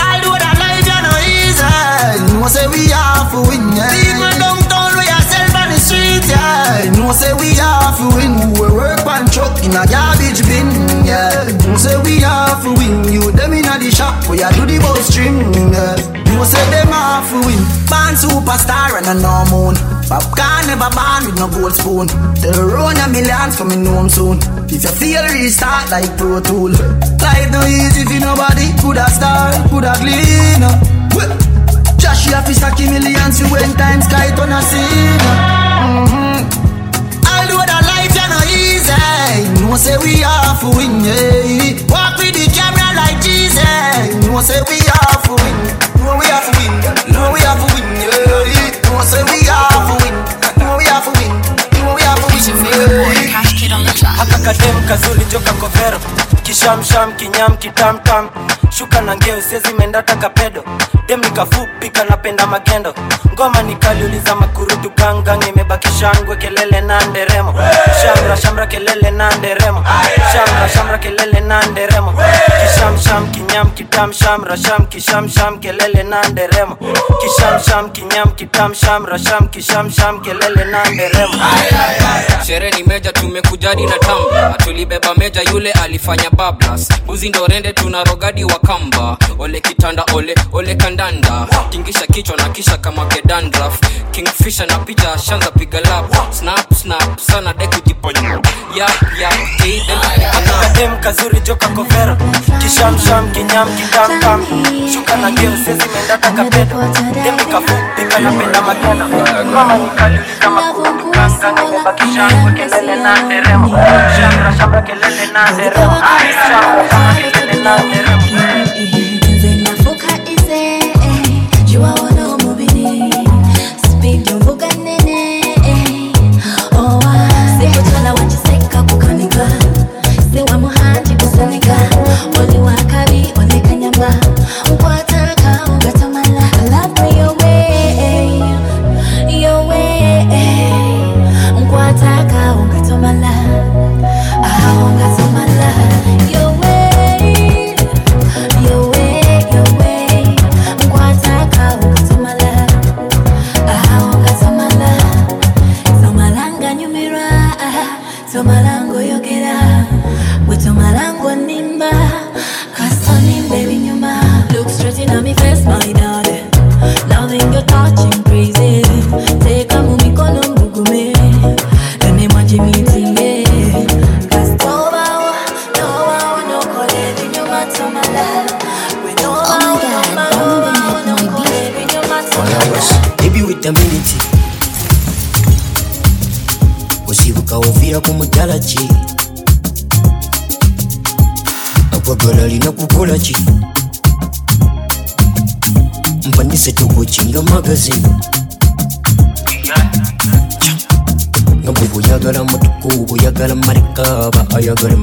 Speaker 26: Although that life, you no easy. No say we are for win, yeah. my downtown yeah. No say we have to win. We work and truck in a garbage bin, yeah. No say we have to win. You them in a the shop where you do the bow string, yeah. No say them have to win. Band superstar and a no moon. Popcorn never band with no gold spoon. Tell Ron a millions coming home soon. If you feel restart like Pro Tool. Life no easy if nobody. Coulda star, coulda cleaner. Joshua fi saki millions, you when time sky turn a sinner. Easy, no say we have to win. Yeah. Walk with the camera like Jesus, no say we have to win. No we have to win, no we have to win. Yeah. No say we have to win, no we have to win, no we have to win. Yeah.
Speaker 14: haka kadem kazuri joka kovero kishamsham kinyam kitamtam shuka na ngeo siezi mendata kapedo dem nikafupi kanapenda magendo. Ngoma nikaliuliza makurutu gangang imebakishangwe kelele na nderemo. Shamra shamra kelele na nderemo. Shamra shamra kelele na nderemo. Kishamsham kinyam kitam shamra sham kishamsham kelele na nderemo. Kishamsham kinyam kitam shamra sham kishamsham kelele na nderemo.
Speaker 29: Sherehe ni meja tumekujadi na tamba tulibeba meja yule alifanya bablas. Buzi ndo tuna rogadi wa kamba. Ole kitanda ole ole kandanda tingisha kichwa na kisha kama kedandraf kingfisha na picha shanza piga lap. Snap snap sana dekujiponya yap yap
Speaker 14: kadem kazuri joka kovera. Kishamsham kinyam kikamkam shuka na ngeo siezi mendata kapedo dem nikafupi kanapenda magendo ngoma nikaliuliza makurutu gangang imebaki shangwe kelele na nderemo shamra shamra kelele na nderemo shamra shamra kelele na nderemo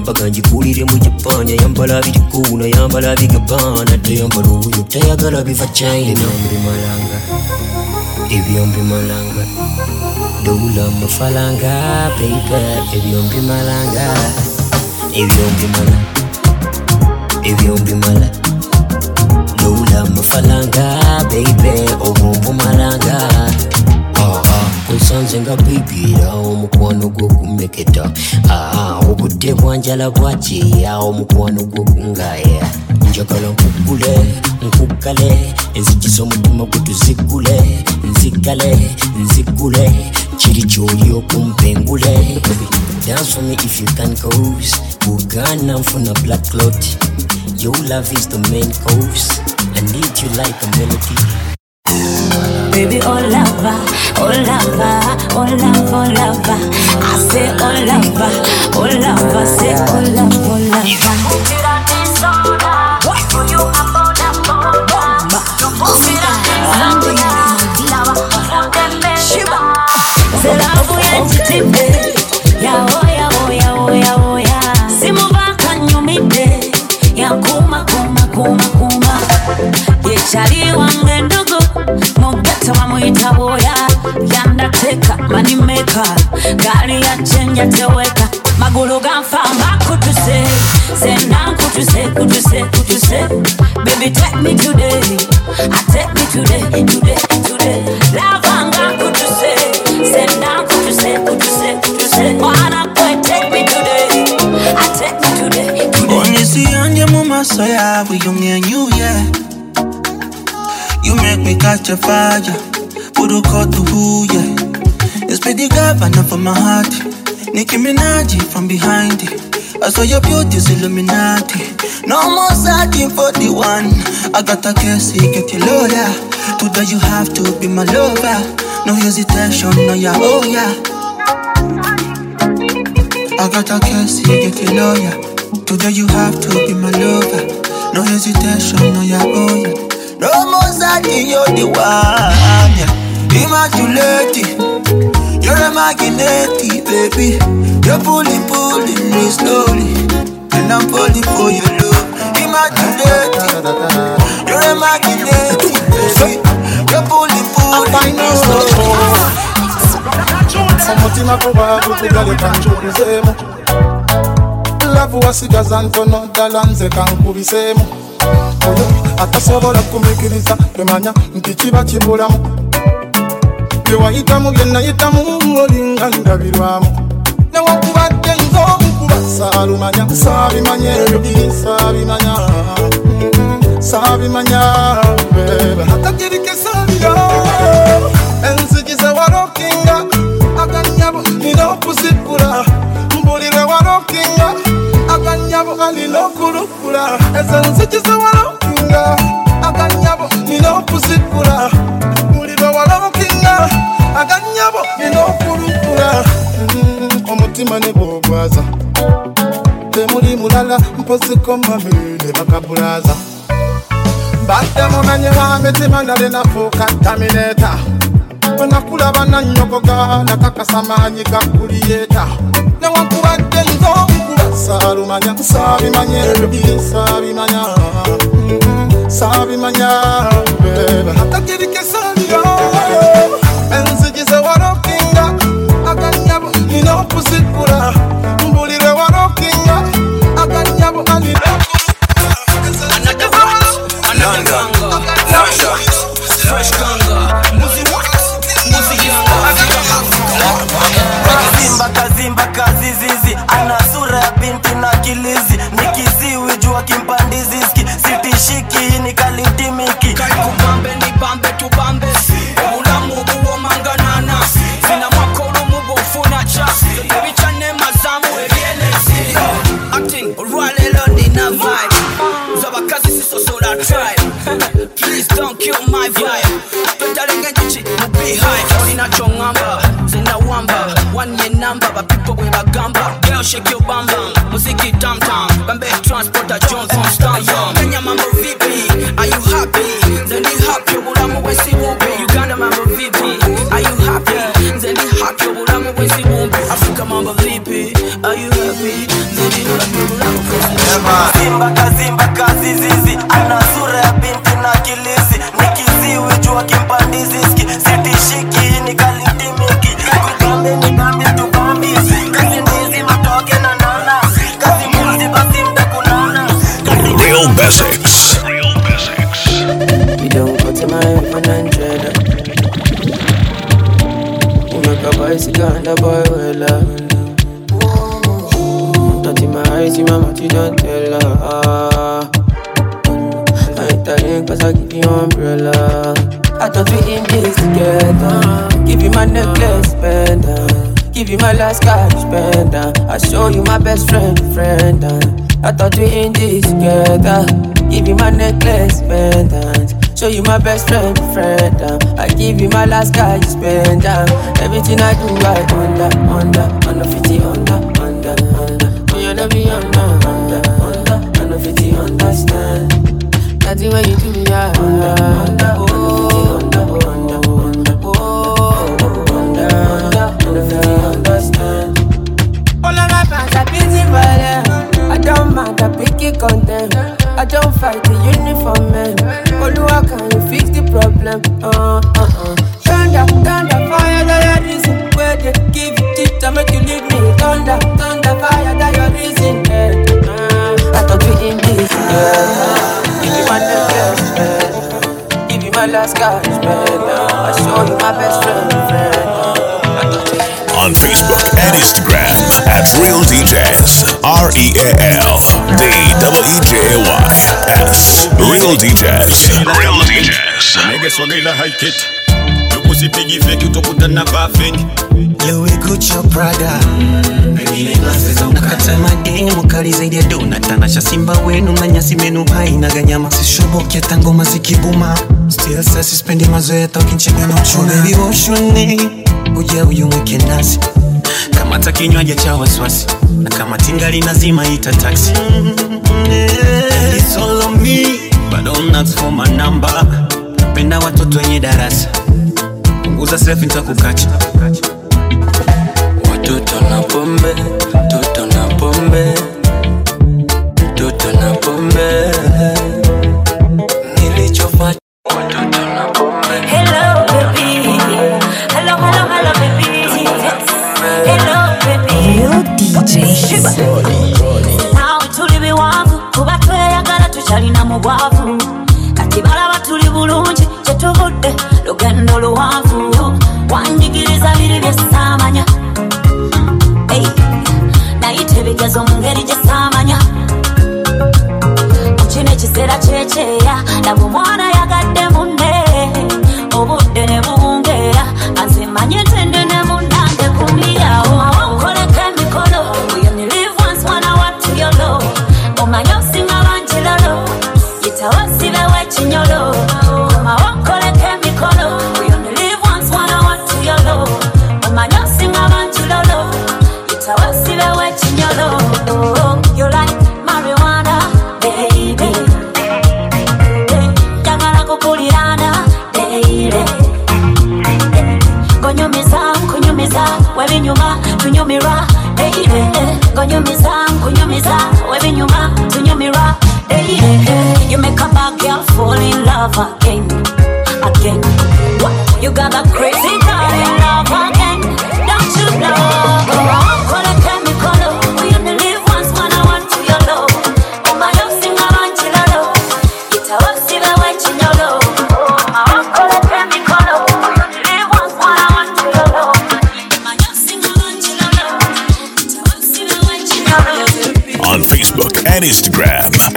Speaker 9: ayagala embaga ngikulire mu japan ayambala biriko nayambala bigabana tayambala obuyo tayagala biva china. Mbimalanga ebyo mbimalanga mufalanga beibe ebyo mbimalanga ebyo mbimala ebyo mbimala doula mufalanga beibe obwo mpumalanga nsanze nga bibira omukwano gw'okumeketa obudde bwanjala bwakiya omukwano gw'okungaya njagala nkugule nkugale enzigi z'omutima gwe nzigale nzigule kiri kyoli okumpengule dance for me if you can cause bugana nfuna black clot your love is the main cause i need you like a melody
Speaker 16: Baby, oh lover, oh lover, oh love, oh lover. I say oh lover, oh lover, say oh love, oh lover. What for you about that bomba? You put me down Shiba, say love yanjitibbe. Yawo, yawo, yawo, yawo, ya. Simubaka nyumidde. Yakuma, kuma, kuma, kuma. Yechali wange yandateka manimeka gaali yachenja teweka magulu ganfamba kutuse senda nkutuse kutuse kutuse baby take me today I take me today today today lavanga kutuse senda nkutuse kutuse kutuse mwana kwe take me today I take me today today
Speaker 24: onisianje mu maso So yeah, we young and you, yeah. You say, could you say? Why not take me today? I take me today. You make me catch a fire. Put a cut to who, yeah. It's pretty governor for my heart. Nicki Minaj from behind. I saw your beauty's Illuminati. No more searching for the one. I got a case, get your lawyer. Today you have to be my lover. No hesitation, no yeah, oh yeah. I got a case, get your lawyer. Today you have to be my lover. No hesitation, no yeah, oh yeah. No more searching, you're the one. Yeah. Immaculate. You're a magnet, baby. You're pulling, pulling me slowly. And I'm falling for your love. Immaculate. You're a magnet, baby. You're pulling, pulling me slowly.
Speaker 30: umutima kuba gukugale kancubizeemu lavu wasigaza ntono ddala nze oyo atasobola kumikiriza temanya nti kiba kibulamu byewayitamu byenayitamu olinga ndabirwamu newakubadde nz'omukuba saalumanya saabimanya ebyo saabimanya. Saabimanya bebe atakirikesalira enzigi zewalokinga aganyabo nina okuzigula mbulire walokinga aganyabo alina okulukula. Ezo enzigi zewalokinga aganyabo nina walokinga aganyabo nina okulukula mm, omutima ne bwogwaza temuli mulala mpoziko mami ne bakabulaza badde mumenyi wa mitima nali nafuuka tamineta bwe nakulaba nanyogoga nakakasa maanyi gakuliyeeta newakubadde nza omukuba saalumanya saabimanya ebyo saabimanya mm, saabimanya atagirikesalira nina okuzigula mbulire
Speaker 31: namba bapipo bwe bagamba girl shake your bam bam muziki tam tam bambe transporter johnson stallion kenya mambo vipi are you happy? Nzendi happy obulamu bwesi bumbi uganda mambo vipi are you happy? Nzendi happy obulamu bwesi bumbi afrika mambo vipi are you happy? Nzendi happy obulamu
Speaker 21: Kazimba kazimba
Speaker 1: Real Basics.
Speaker 22: You don't go to my 100 You make a bicycle and a boy well Not in my eyes, in my mouth, you don't tell her. I ain't telling cause I give you umbrella. I thought we in this together Give you my necklace, pendant Give you my last cash, pendant I show you my best friend, friend I thought we in this together. Give you my necklace, pendant Show you my best friend, friend um. I give you my last cash, pendant um. Everything I do, I under, under Under 50, under, under, under. Oh, you never be under, under, under Under 50, understand. Nothing when you do me, I under, under, oh, I content. I don't fight the uniform man. Oluwa, can you fix the problem? Uh, uh, uh. Thunder, thunder, fire, that your reason. Where they give you tip to make you leave me. Thunder, thunder, fire, that your reason. Yeah. Uh, I thought we in this together. Give you my necklace, man. Give you my last cash, man. I show you my best friend, friend.
Speaker 15: On Facebook and Instagram at Real DJs. R E A L D W E J A Y S. Real DJs. Real DJs.
Speaker 1: negeswagaila haikit tukusipigi feki utokutana vafengi
Speaker 24: Louis Gucci Prada nakata madeni mukali zaidi ya dona tanasha simba wenu na nyasi menu hainaga nyama sishoboke hata ngoma zikibuma still sa sispendi mazoea tokinchega uchuna uje ujumuike nasi? Kama kinywaji cha wasiwasi na kama tingali nazima ita taksi. Penda watoto wenye darasa. Punguza selfie nitakukacha.
Speaker 19: Watoto na pombe toto na pombe. Toto na pombe.
Speaker 16: DJ. Naawe tuli biwanvu kuba tweyagala tukyalina mu bwavu. Kati balaba tuli bulungi kyetuvudde lugendo luwanvu. Wanjigiriza biri byesaamanya nayita ebigezo mu ngeri gye saamanya. Mu kino ekiseera kyekyeya laba omwana ngonyumiza nkunyumiza webinyuma tunyumirwa baby you make a bad girl fall in love again again. What? you got a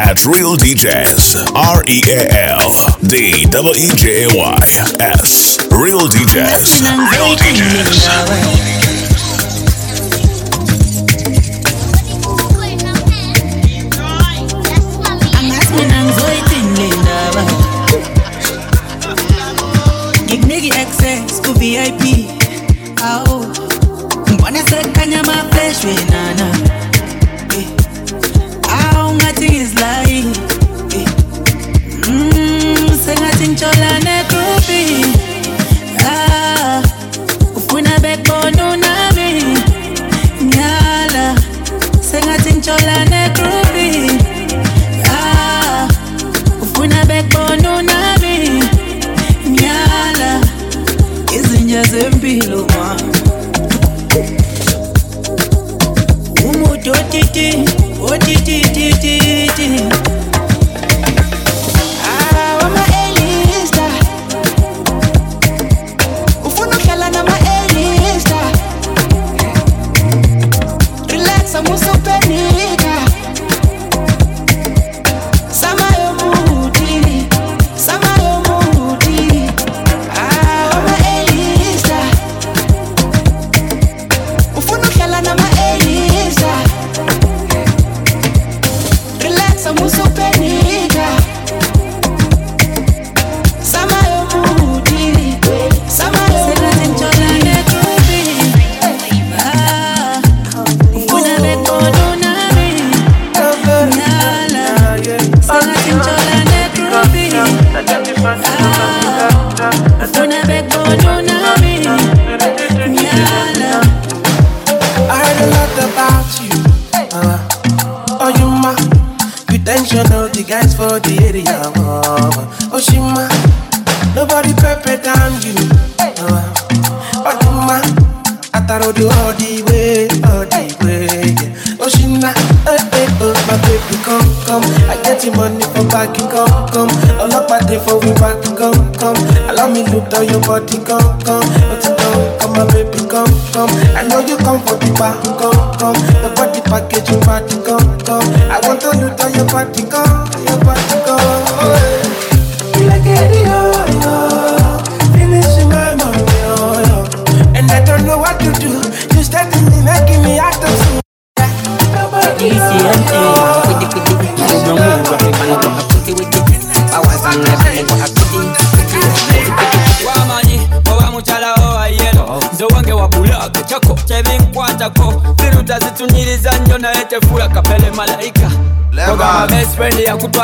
Speaker 15: at Real DJs. R E A L D W E J A Y S. Real DJs. Real DJs.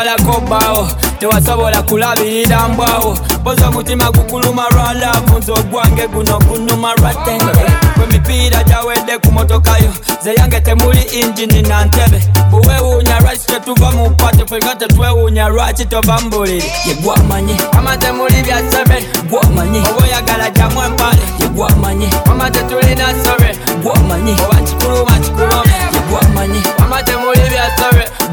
Speaker 29: Yakutwalako bbaawo tewasobola kulabirira mbwawo boza omutima gukuluma lwalavu nze ogwange guno gunuma lwatenge bwe mipiira gyawedde ku motokayo ze yange temuli injini na ntebe. Buwewuunya lwaki tetuva mu pate fenga tetwewuunya lwaki tova mu buliri yegwamanyi ama temuli byasebe gwamanyi oba oyagala jamu empale yegwamanyi ama tetulina sobe gwamanyi oba kikuluma kikulome yegwamanyi ama temuli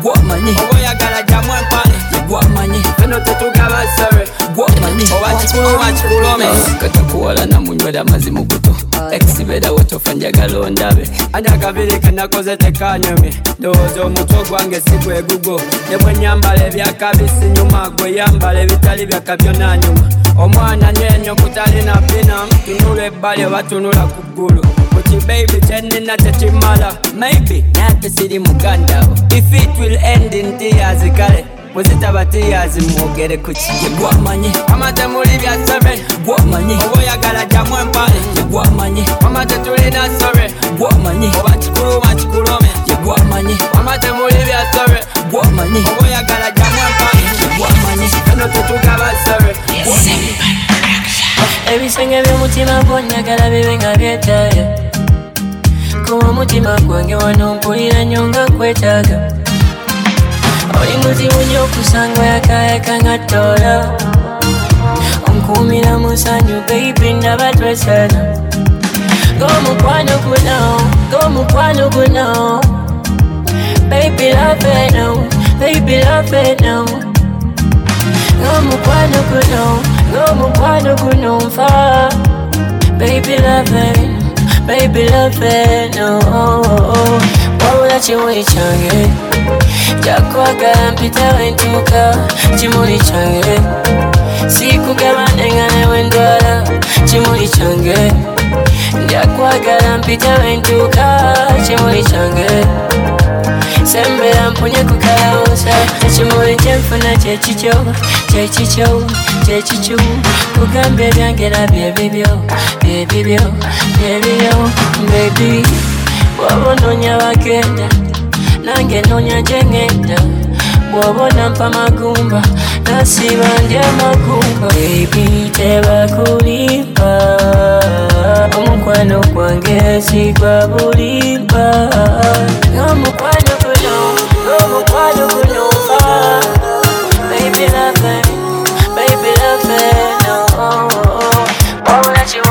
Speaker 29: byasebe gwamanyi oba oyagala jamu empale yegwamanyi feno tetugaba sobe gwamanyi oba kikuluma kikulome katakuwala namunywera mazimu guto ekisibera wetofa njagala ondabe ate akabiri kenakoze tekanyomye ndowooza omutwe gwange si gwe gugo ne bwe nyambala ebyakabisi nyuma gwe yambala ebitali byaka byonna nyuma omwana nyenyo kutalina bina tunula ebbali oba tunula ku ggulu buti baby kyenina tekimala maybe nate siri mugandawo if it will end in tears kale bwezitaba tears mwogere ku ki yegwamanyi amatemuli byasebe gwamanyi. Oba oyagala jamu empale. Yegwamanyi mama tetulina sobe gwamanyi. Oba kikuluma kikulome. Yegwamanyi mama temuli byasobe gwamanyi. Oba oyagala jamu empale. Yegwamanyi eno tetugaba sobe gwamanyi.
Speaker 22: Ebisenge by'omutima gwonyagala bibe nga byetaaga. Kuba omutima gwange wano mpulira nnyo nga kwetaaga muzibu nnyo okusanga yakayaka nga ttoola onkuumira musanyu beibi ndaba twesana ng'omukwano guno ng'omukwano guno. Baby love now baby love now. Ng'omukwano guno ng'omukwano guno nfa baby love it baby love it no wowe kimuri cyanjye byakubagara mpita wenduka kimuri cyanjye sikugabane nawe ndwara kimuri cyanjye ndakwagara mpita wenduka kimuri cyanjye sembera mpunye kukarosa ekimuri kyenfuna kyekikyo kyekikyo kyekikyo kugambe ebyange nabyo byebibyo byebibyo bebi bwoba onoonya bagenda nange nonya gyengenda bwoba mpa magumba nasiba ndi amagumba tebakulimba omukwano gwange sigwa bulimba. Omukwano guno omukwano kimuli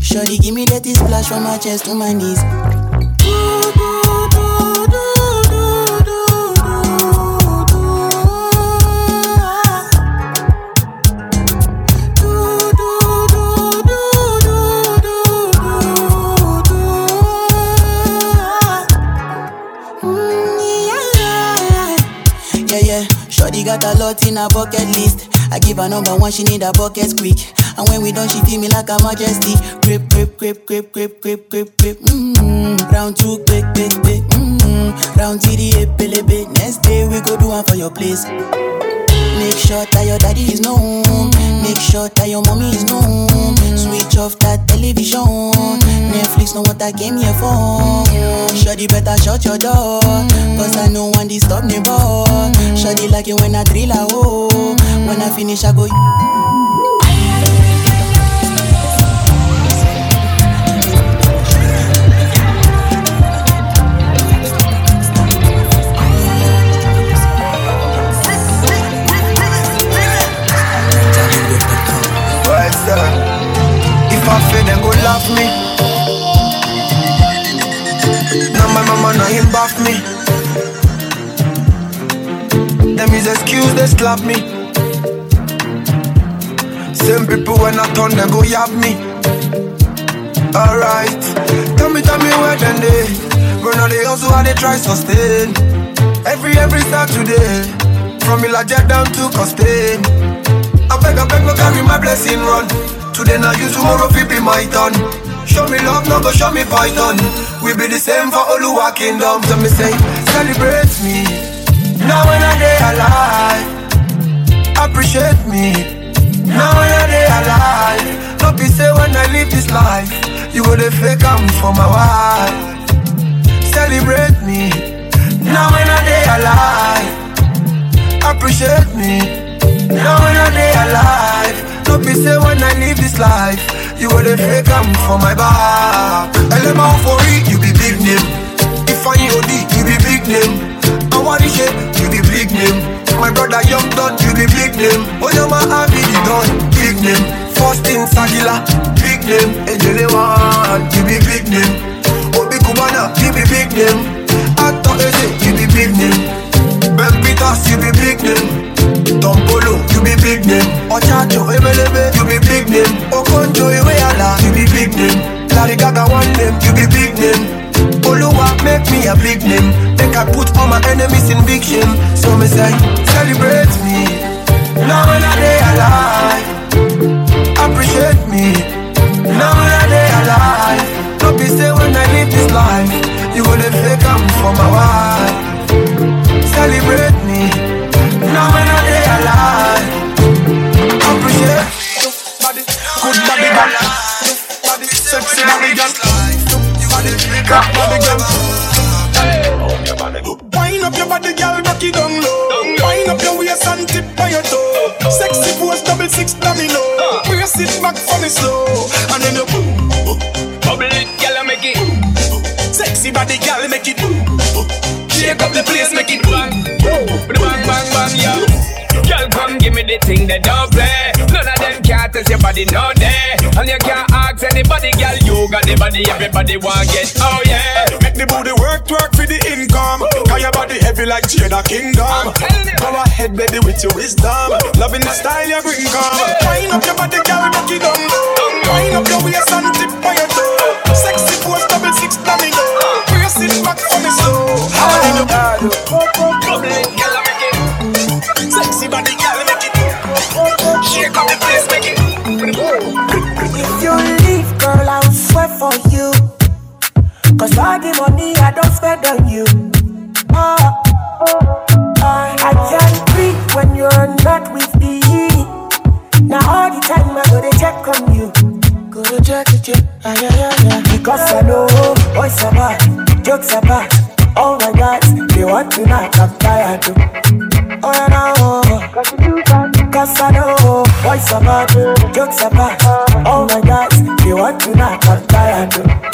Speaker 26: Shorty give me that splash from my chest to my knees. Mm, yeah. Shorty got a lot in her bucket list. I give her number one, she need a bucket quick. And when we done, she feel me like a majesty. Grip, grip, grip, grip, grip, grip, grip, grip. Mm-hmm. Round two, quick, quick, quick. Mm-hmm. Round three, epelebe. Next day we go do one for your place. Make sure that your daddy is known. Make sure that your mommy is known. Switch off that television. Netflix know what I came here for. Shoddy better shut your door. Cause I know one disturb me boy. Shoddy like it when I drill a hole. When I finish, I go.
Speaker 24: Then me. Now my mama now him back me. Them is excuse they slap me. Same people when I turn they go yap me. Alright, tell me, tell me where then they. Run on the hustle how they try sustain. Every every Saturday, from Ilaja down to Costain. I beg, I beg, no carry my blessing run. Today now you, tomorrow fi be my turn. Show me love, no go show me python. We be the same for all Oluwa kingdom. So me say, celebrate me. Now when I day alive, appreciate me. Now when I day alive, no be say when I live this life, you go the fake am for my wife. Celebrate me. Now when I day alive, appreciate me. Now when I day alive, no be say when I live this life, you go the fake am for my back. Elema for it, you be big name. If I OD, you be big name. Awarishe, you be big name. My brother Young Don, you be big name. Oyama Abidi Don, big name. First in Sagila, big name. Ejele One, you be big name. Obi Cubana, you be big name. Ato Eze, you be big name. Ben Peters, you be big name. You be big name. Ochacho, Ebelebe, you be big name. Okonjo, Iweala, you be big name. Larry Gaga, one name, you be big name. Oluwa, make me a big name. Make I put all my enemies in big shame. So me say, celebrate me. Now when I day alive, appreciate me. Now when I day alive, don't be say when I live this life, you gonna fake am for my wife. Celebrate me. Now when I day alive, good body, body, sexy body, girl. You got it, big up body, girl.
Speaker 32: Wind up your body, girl, rock it down low. Wind up your waist and tip on your toe. Sexy pose, double six domino. Brace it back for me slow, and then you boom, bubble it, girl, make it. Sexy body, girl, make it. Shake up the place, make it bang, bang, bang, bang, yeah.
Speaker 3: Girl, come give me the thing that don't can't test your body no day. And you can't ask anybody, girl. You got the body, everybody want get. Oh yeah.
Speaker 32: Make the booty work, work for the income. Cause your body heavy like Jada Kingdom. Go ahead, baby, with your wisdom. Loving the style you bring, come. Wind up your body, girl, rock it down low. Wind up your waist and tip on your toe. Sexy pose, double six domino. Brace it back for me slow. How in the
Speaker 3: Bubble
Speaker 33: Cause all the money I don't spend on you. Oh, I can't breathe when you're not with me. Now all the time I go to check on you. Go to check, check, ah, yeah, yeah, yeah. Because I know are bad, jokes bad. Oh my guys, they want to knock, I'm too. Oh, I know. Cause I know are bad, jokes bad. Oh my God, they want to knock, I'm too.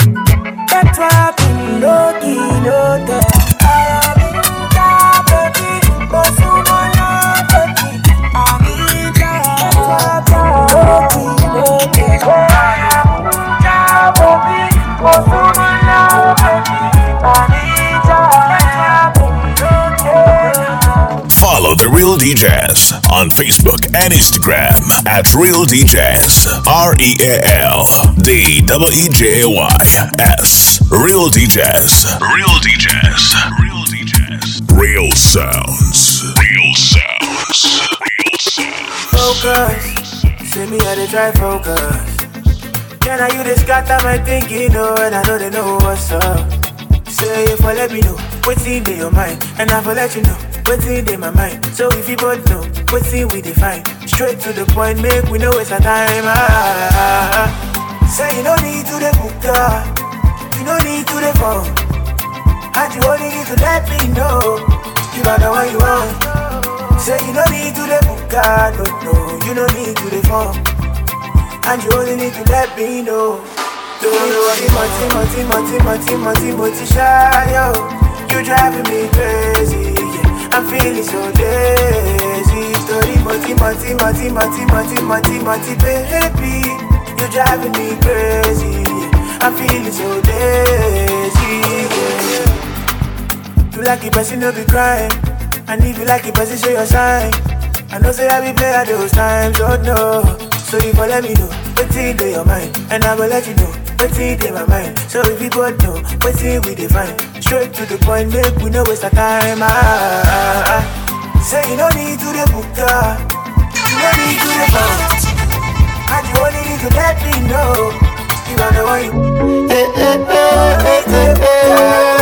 Speaker 1: Follow The Real DJs on Facebook and Instagram at Real DJs. R E A L D W E J A Y S. Real DJs. Real DJs. Real DJs. Real sounds. Real sounds. Real sounds.
Speaker 15: Focus, say me how they try focus. Can I you this scatter my thinking, no, and I know they know what's up. Say if I let me know, what's in your mind, and I will let you know, what's in my mind. So if you both know, what's in we define, straight to the point, make we know it's a time. Ah, say you don't need to the book, you don't need to the phone. And you only need to let me know You are the one you want. Say you don't need to the book, no, no You don't need to the phone. And you only need to let me know Do you want me, mati, mati, mati, mati, mati, mati, shy, yo You driving me crazy, I'm feeling so lazy Story, mati, mati, mati, mati, mati, mati, mati, baby You driving me crazy, I'm feeling so lazy, You like it, but you no be crying. And if you like it, but you show your sign I know say I be play those times, oh no So you let me know, what's in your mind And I will let you know, what's in my mind. So if you both know, what's in we define Straight to the point, make we no waste our time ah, ah, ah. Say you no need to the book, you no need to the phone And you only need to let me know. You are the one you eh, eh, eh, eh, eh,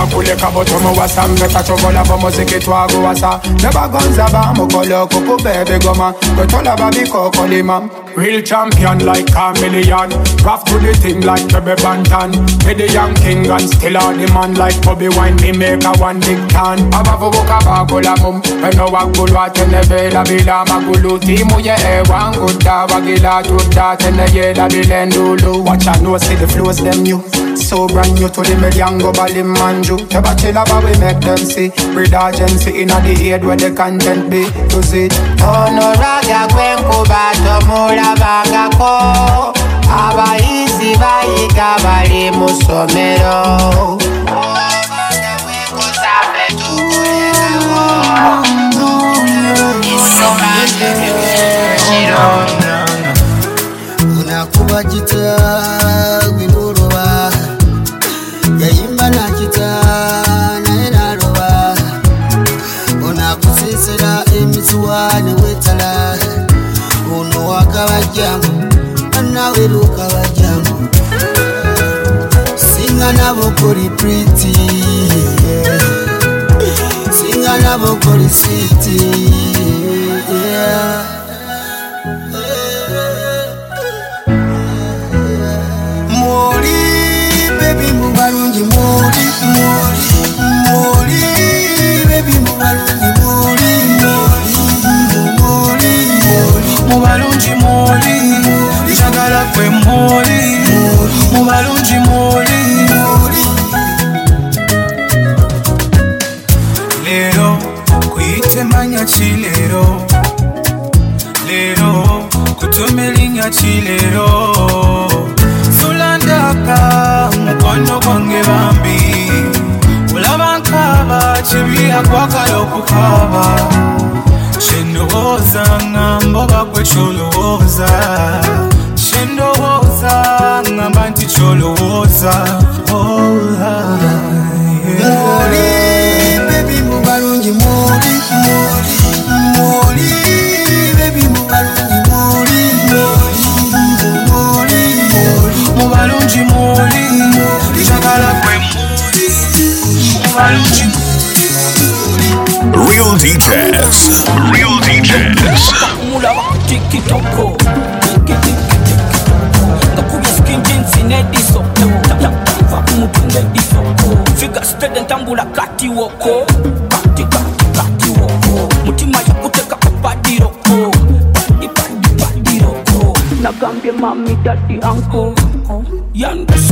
Speaker 32: yo baby akuleka botomo wasa Meta chokola pa muziki twago wasa Neba gonza ba mukolo kuku baby goma Kwetola babi koko lima Real champion like chameleon Rough to the thing like Bebe Bantan. Me the young king and still on the man like Bobby Wine Me make a one big tan. Abavu buka bakula mum. Eno wakulu atene bela bila magulu. Timu ye e wangu da wagila tuda Tene ye la bilendulu Watch out no see the flows them new. So brand new to the million go bali manju Teba chilla but we make them see. Breed agency inna the aid where the content be. Use it
Speaker 34: onoraga gwenkuba tomulabangako abayizi bayiga bali mu ssomero.
Speaker 26: Unakuba kita wiburoba yayimba nakita nabo koli priti singa nabo koli siti yeah. Mori, baby, mubarungi mori, mori, mori, baby, mubarungi mori, mori, mori, mori,
Speaker 13: moli njagala gwe moli mubalungi moli leero kuyite manya ki leero leero kutume linnya ki leero sulandaka mukono gwange bambi. Olaba nkaaba kibi akwagala okukaaba kyendowooza ngamba oba gwe kyolowooza kyendowooza ngamba nti kyolowooza
Speaker 26: oh, mori, baby,
Speaker 1: Real DJs. Real DJs.
Speaker 30: kitoko nediso vakumutungediso figa stede ntambula kati woko. Kati kati kati woko. Mutima yakuteka papadiroko padipadipadidiroko nagambye mami dadi anko yandes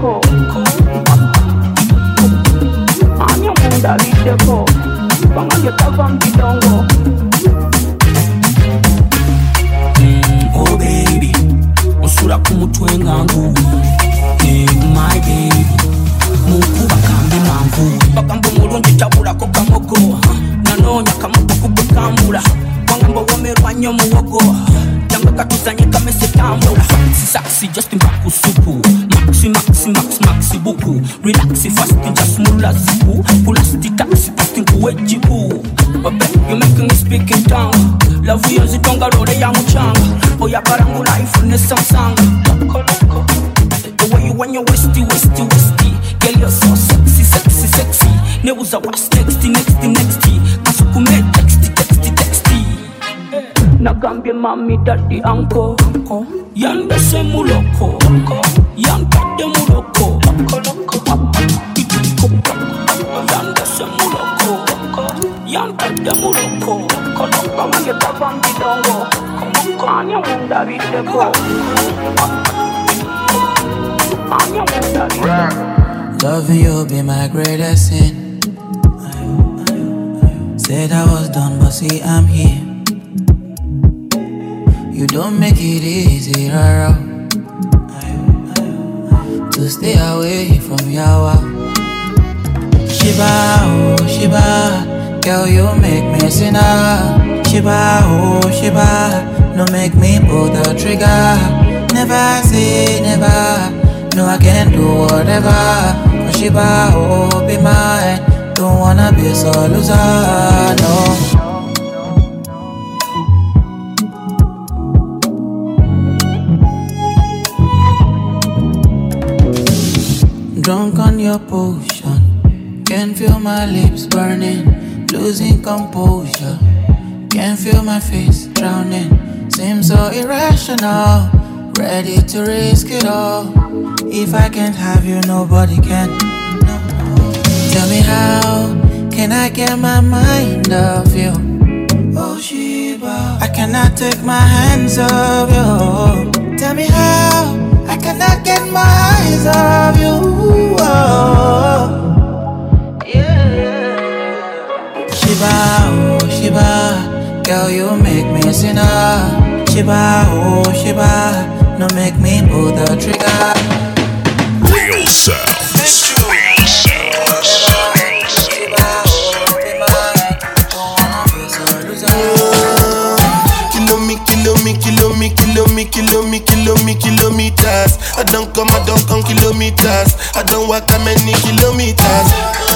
Speaker 30: cô Manya munda linde ko Banga yota vam Oh baby Osura kumutwe nga ngubi. Hey, my baby, Mukuba kambi mangu. Bagamba omulungi tabulako kamogo Nanoonya kamogo kubwe kambula. Bagamba womerwa nnyo muwogo. Katuzanye kamese tambula saxi just maxi maxi max maxi buku relaxi fast just mula zipu pulasti taxi pasti nkuwe jibu babe you making me speak in tongue love yo zitonga role ya muchanga oyagala ngula ifune samsanga Koloko The way you when you westy, westy, westy. Girl, you're so sexy, sexy, sexy. Neuza was nexty, nexty, nexty. Kasukume texty. Nagambye mami, daddy, uncle. Yanda se muloko. Yanda de muloko. Yanda se muloko. Yanda de muloko. Kamange kabambi dongo. Anya munda biteko. Anya munda biteko.
Speaker 35: Loving you be my greatest sin. Said I was done, but see I'm here. You don't make it easy, rara. To stay away from Yawa. Shiba, oh Shiba, girl you make me sinner. Shiba, oh Shiba, no make me pull the trigger. Never say never, no I can do whatever. Shiba, oh be mine, don't wanna be so loser, no. Drunk on your potion, can feel my lips burning, losing composure. Can feel my face drowning, seems so irrational. Ready to risk it all. If I can't have you, nobody can. No. Tell me how can I get my mind off you? Oh Shiba, I cannot take my hands off you. Tell me how cannot get my eyes off you. Oh. Shiba, oh Shiba, girl you make me sinner. Shiba, oh Shiba, no make me pull the trigger.
Speaker 1: Real sounds.
Speaker 36: Me, kilo me, kilo me, kilometers. I don't come, I don't come kilometers. I don't walk that many kilometers.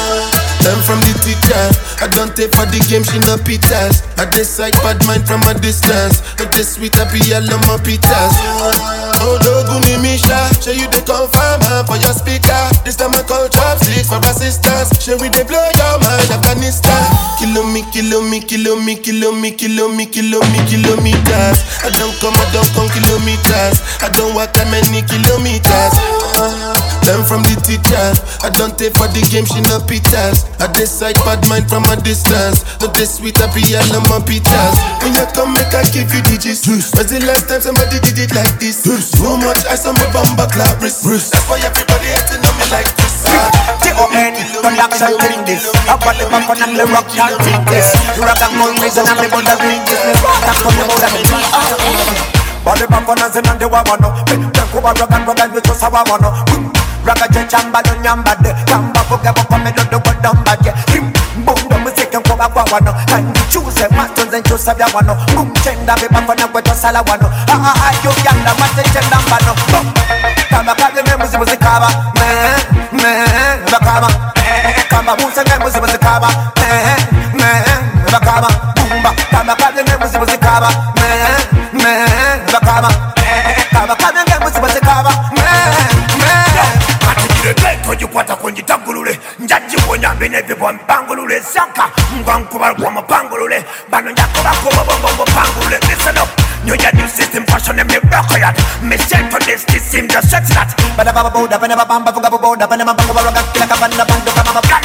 Speaker 36: Learn from the teacher. I don't take for the game, she no pitas. I decide bad mind from a distance. But this sweet, be all my pitas. Oh, Doguni Misha, show you the confirm for your speaker. This time I call chopsticks for assistance. Show we they blow your mind, Afghanistan. Kilo me, kilo me, kilo me, kilo me, kilo me, kilo me, kilometers. I don't come, I don't come kilometers. I don't walk that many kilometers. Uh, learn from the teacher. I don't take for the game, she no pitas. I decide bad mind from a distance. Not this sweet, I be all on my pitas. When you come, make I give you digits. Was the last time somebody did it like this? Too much ice on my bumper clap wrist. That's why everybody hating on me like this.
Speaker 15: T.O.N. Production bring this I got the back on and the rock can't take this? Rock and roll reason and me put the ring this Me rock on the board and me Body back on and and the wabano Take over rock and rock and we just a wabano Raga je chamba do nyamba de Kamba buga buka me do do go damba je Him boom do muziki nkoba kwa wano And you choose matonze nchosa vya wano Boom chenda be back on and kweto sala wano Ah ah ah yo yanda mate chenda mbano Boom Kamba kabe me muzi muzi kaba Me me bakama Kamba muzi me muzi muzi kaba Me me bakama Boomba Kamba kabe me muzi muzi kaba Me me bakama Kamba kabe me
Speaker 26: Tojikwata kunjitagulule njajiwonya bine bibwa mpangulule saka ngwankuba kwa bano njakobako bobombombo pangulule listen up New year, new system, fashion, and me rock it. Me set on this, this seem just sexy that.
Speaker 15: Bada baba boda, bada baba bamba funga boda, bada baba bamba roga kila kabanda bando kama mabrand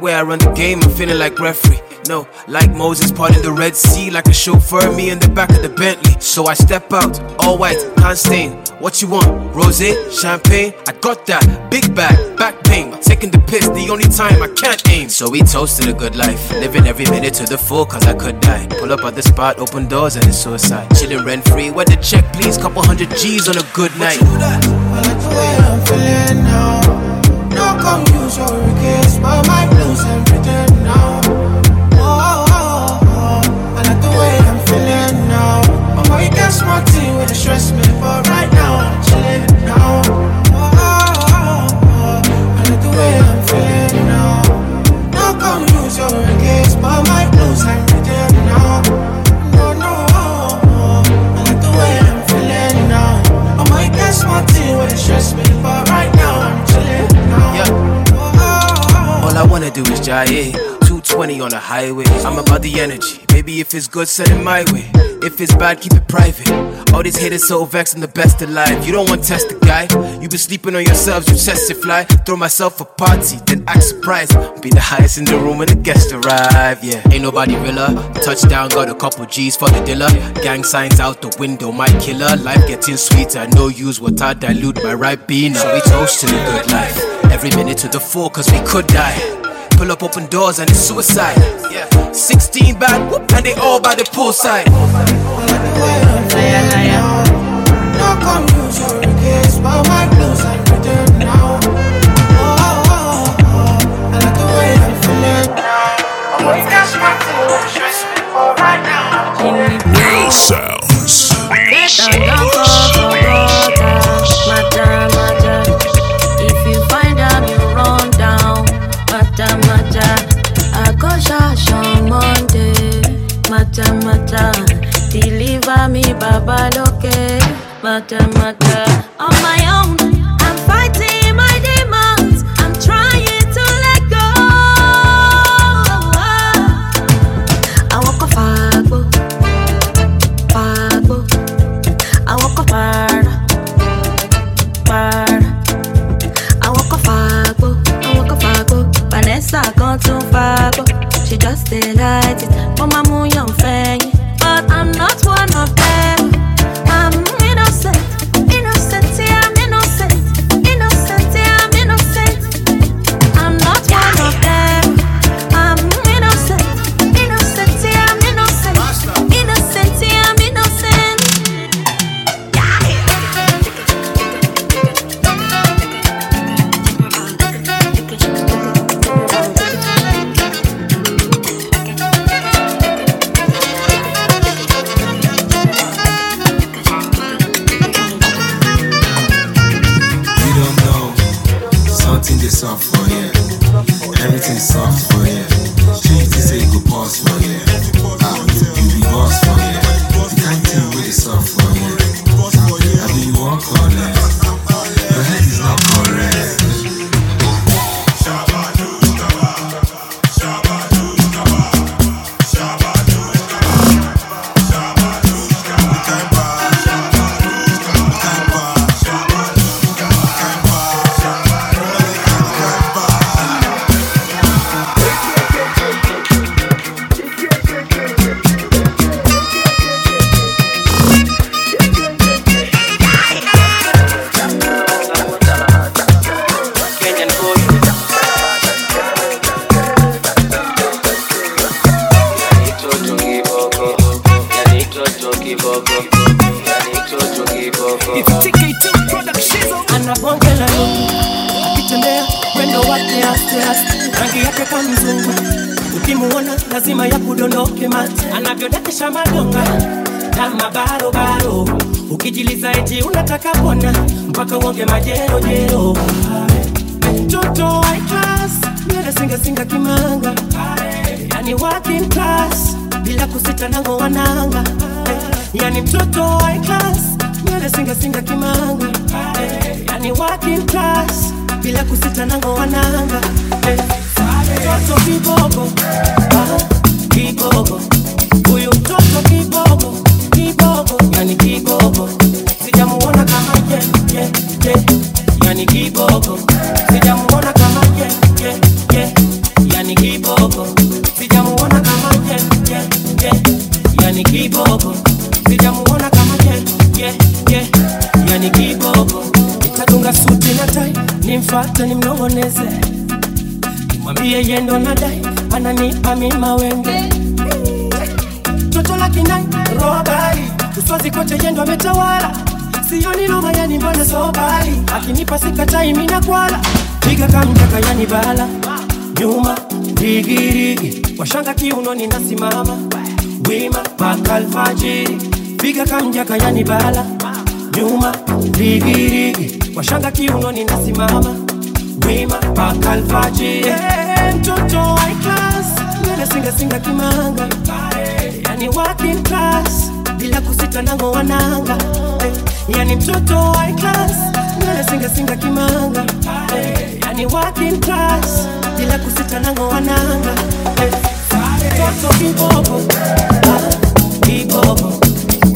Speaker 37: Way
Speaker 25: I run the game, I'm feeling like referee. No, like Moses parting the Red Sea, like a chauffeur, me in the back of the Bentley. So I step out, all white, can't stain. What you want? Rose, champagne? I got that. Big bag, back pain. Taking the piss, the only time I can't aim. So we toasted a good life, living every minute to the full, cause I could die. Pull up at the spot, open doors, and it's suicide. Chilling rent free, where the check, please. Couple hundred G's on a good night.
Speaker 15: I like the way I'm feeling now. No come use your regrets, but my blues. Oh, oh, oh, oh. oh. The way I'm feeling now. My smarty when it stress
Speaker 25: wanna do is jive. 220 on the highway. I'm about the energy. Maybe if it's good, send it my way. If it's bad, keep it private. All these haters so vexed, I'm the best alive. You don't want to test the guy. You been sleeping on yourselves, you test it fly. Throw myself a party, then act surprised. Be the highest in the room when the guests arrive. Yeah, ain't nobody realer. Touchdown, got a couple G's for the dealer. Gang signs out the window, my killer. Life getting sweeter, no use what I dilute my right being. So we toast to the good life. Every minute to the full, cause we could die. Pull up open doors and it's suicide. Yeah. 16 bad, whoop, and they all by the poolside.
Speaker 15: No come use your
Speaker 38: mata, on Monday, mata, mata. Deliver me, Baba Loke, mata, mata. On my own, She just delight it. Mama moon young
Speaker 32: kirigi washanga kiunoni nasimama wima mpaka alfajiri. Piga kamja kanyani bala. Nyuma rigirigi. Washanga kiunoni nasimama wima mpaka alfajiri. Yeah, mtoto wa class. Singasinga kimanga. Yani working bila kusita nango wananga. hey. Yani mtoto wa class nasinga singa kimanga hey. Yani working class bila kusita nango wananga hey. Mtoto kibobo ah, kibobo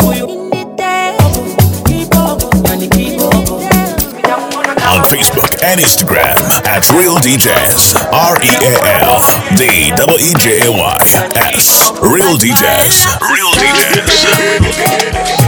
Speaker 32: huyu kibobo yani kibobo
Speaker 14: on Facebook and Instagram at Real DJs. R E A L D W E J A Y S. Real DJs. Real DJs.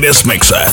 Speaker 1: greatest
Speaker 26: mixer.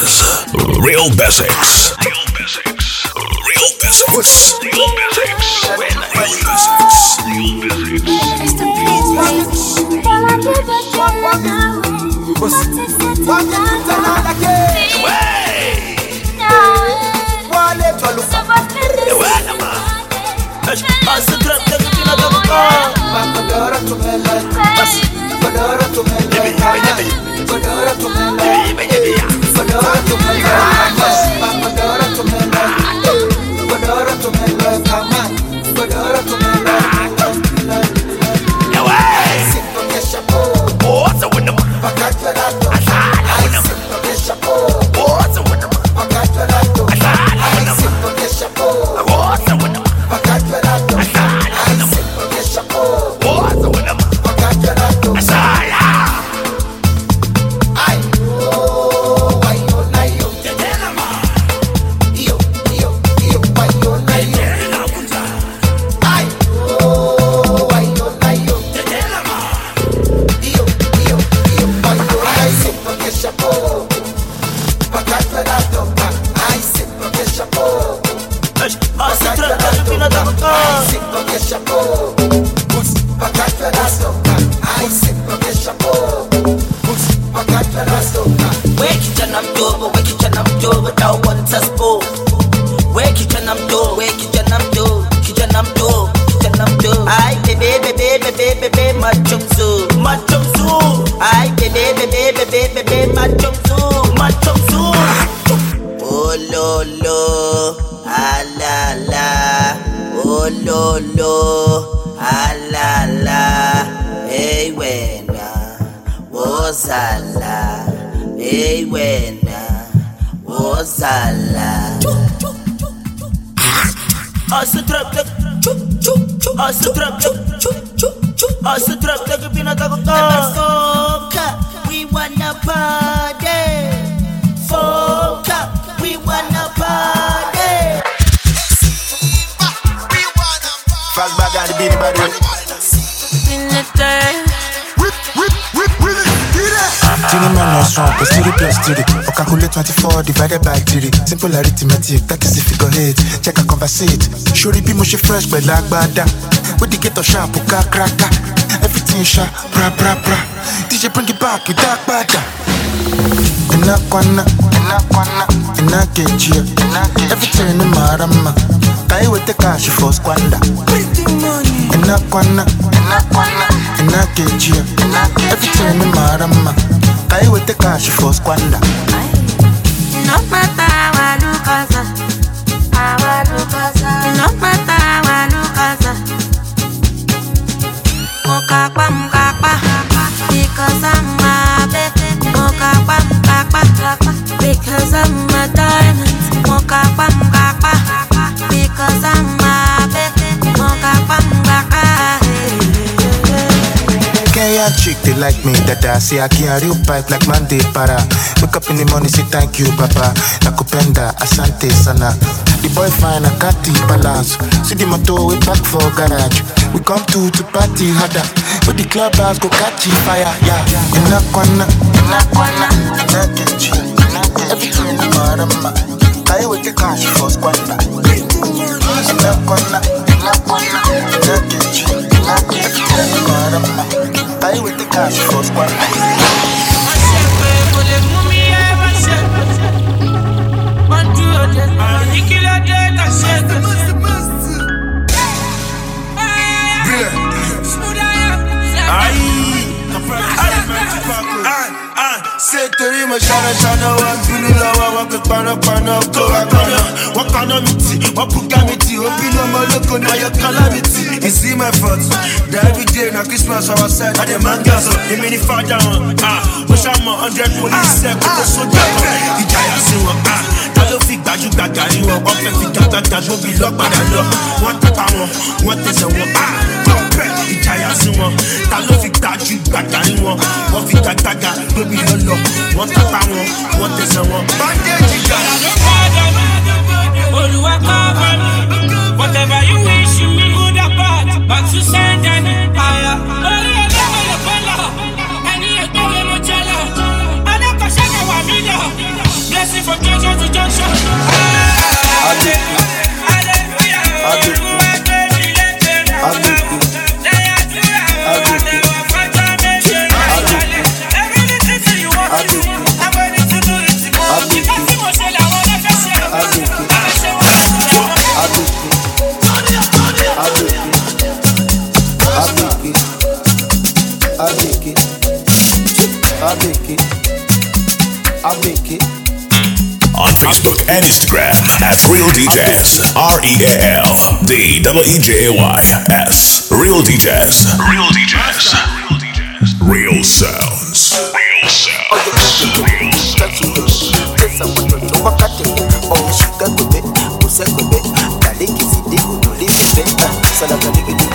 Speaker 26: divided by three simple arithmetic that is if you go eight check and conversate Surely be mo ṣe fresh pẹ̀lú agbada wey di gate of sharp oh, cracker. Uh, everything sharp pra pra pra dj bring it back ìdá padà. Ina kwana, ina kwana, ina kejia, everything in marama. Kai wete kashi for squander. Ina kwana, ina kwana, ina kejia, everything in marama. Kai wete kashi for squander. chick,
Speaker 39: they like me, dada. Say I can real pipe like Monday para. Wake up in the morning, say thank you, papa. Nakupenda, asante sana. The boy fine, I got the balance. See the motor, we back for garage. We come to to party harder. But the club house, go catch fire, yeah. In a corner, in a corner, in a kitchen, in a kitchen. Everything in the bottom, I will take cash for squander. In a corner, in a corner, in a kitchen, in a kitchen. Everything in I will take cash for squander.
Speaker 15: ṣe torí mo ṣáná ṣáná wá bínú lọ́wọ́ wọn pé panápaná kó wá paná wọ́n paná mi tì wọ́n bùkà mi tì ó bínú ọmọ olóko ní ayọ̀ calamity it's in my fault na everyday na christmas our side adé máa ń gà sọ èmi ní fàájà wọn mo ṣàmọ hundred police ẹ kó tó sójà wọn ìjàyà sí wọn ta ló fi gbajúgbajà rí wọn wọ́n fẹ́ fi gbàgbàgbà gbóbi lọ́gbàdà lọ wọ́n tẹ́pa wọn wọ́n tẹ̀sẹ̀ wọn pọ́pẹ́ ìjàyà sí wọn ta ló fi gbajúgbajà rí wọn wọ́n fi gbàgbàgbà gbóbi lọ́lọ́ wọ́n tẹ́pa wọn wọ́n tẹ̀sẹ̀ wọn. bandage jà.
Speaker 40: Olúwa cover me. Whatever you wish me, good or bad, but you send any higher. Orí ẹgbẹ́ wo lè fẹ́ lọ? Ẹni ẹgbẹ́ wo mo jẹ lọ? Adékọ̀ṣẹ́ kan wà mí lọ. Blessing from junction to junction.
Speaker 1: Facebook and Instagram at Real DJs. R E A L D W E J A Y S. Real DJs. Real DJs. Real sounds. Real sounds.
Speaker 26: Girl, I'm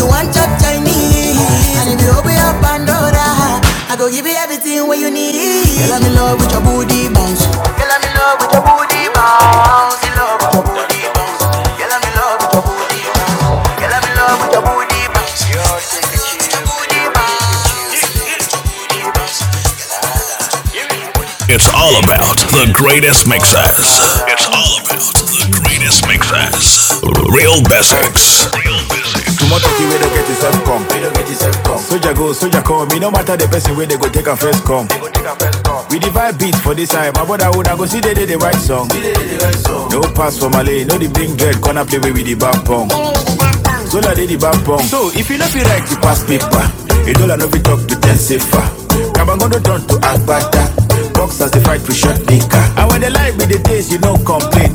Speaker 26: You want chop Chinese. And if you open up Pandora, I go give you everything what you need. Girl, I'm in love with your booty bounce. Girl, I'm in love with your booty bounce. In love with your booty your your. Your
Speaker 1: It's all about the greatest mixes. You don't get yourself
Speaker 41: come. We don't get yourself come. Soldier go, soldier come. Me no matter the person where they go take a first come. We divide beats for this time. My brother would I go see they did the right song. No pass for Malay, no the bring dread. Gonna play with the back pong. Sola did the back pong. So if you not feel right, you pass paper. A dollar no be talk to ten safer. Kabangondo turn to Agbada. Boxers they fight with shot maker. And when the like with the taste, you no complain.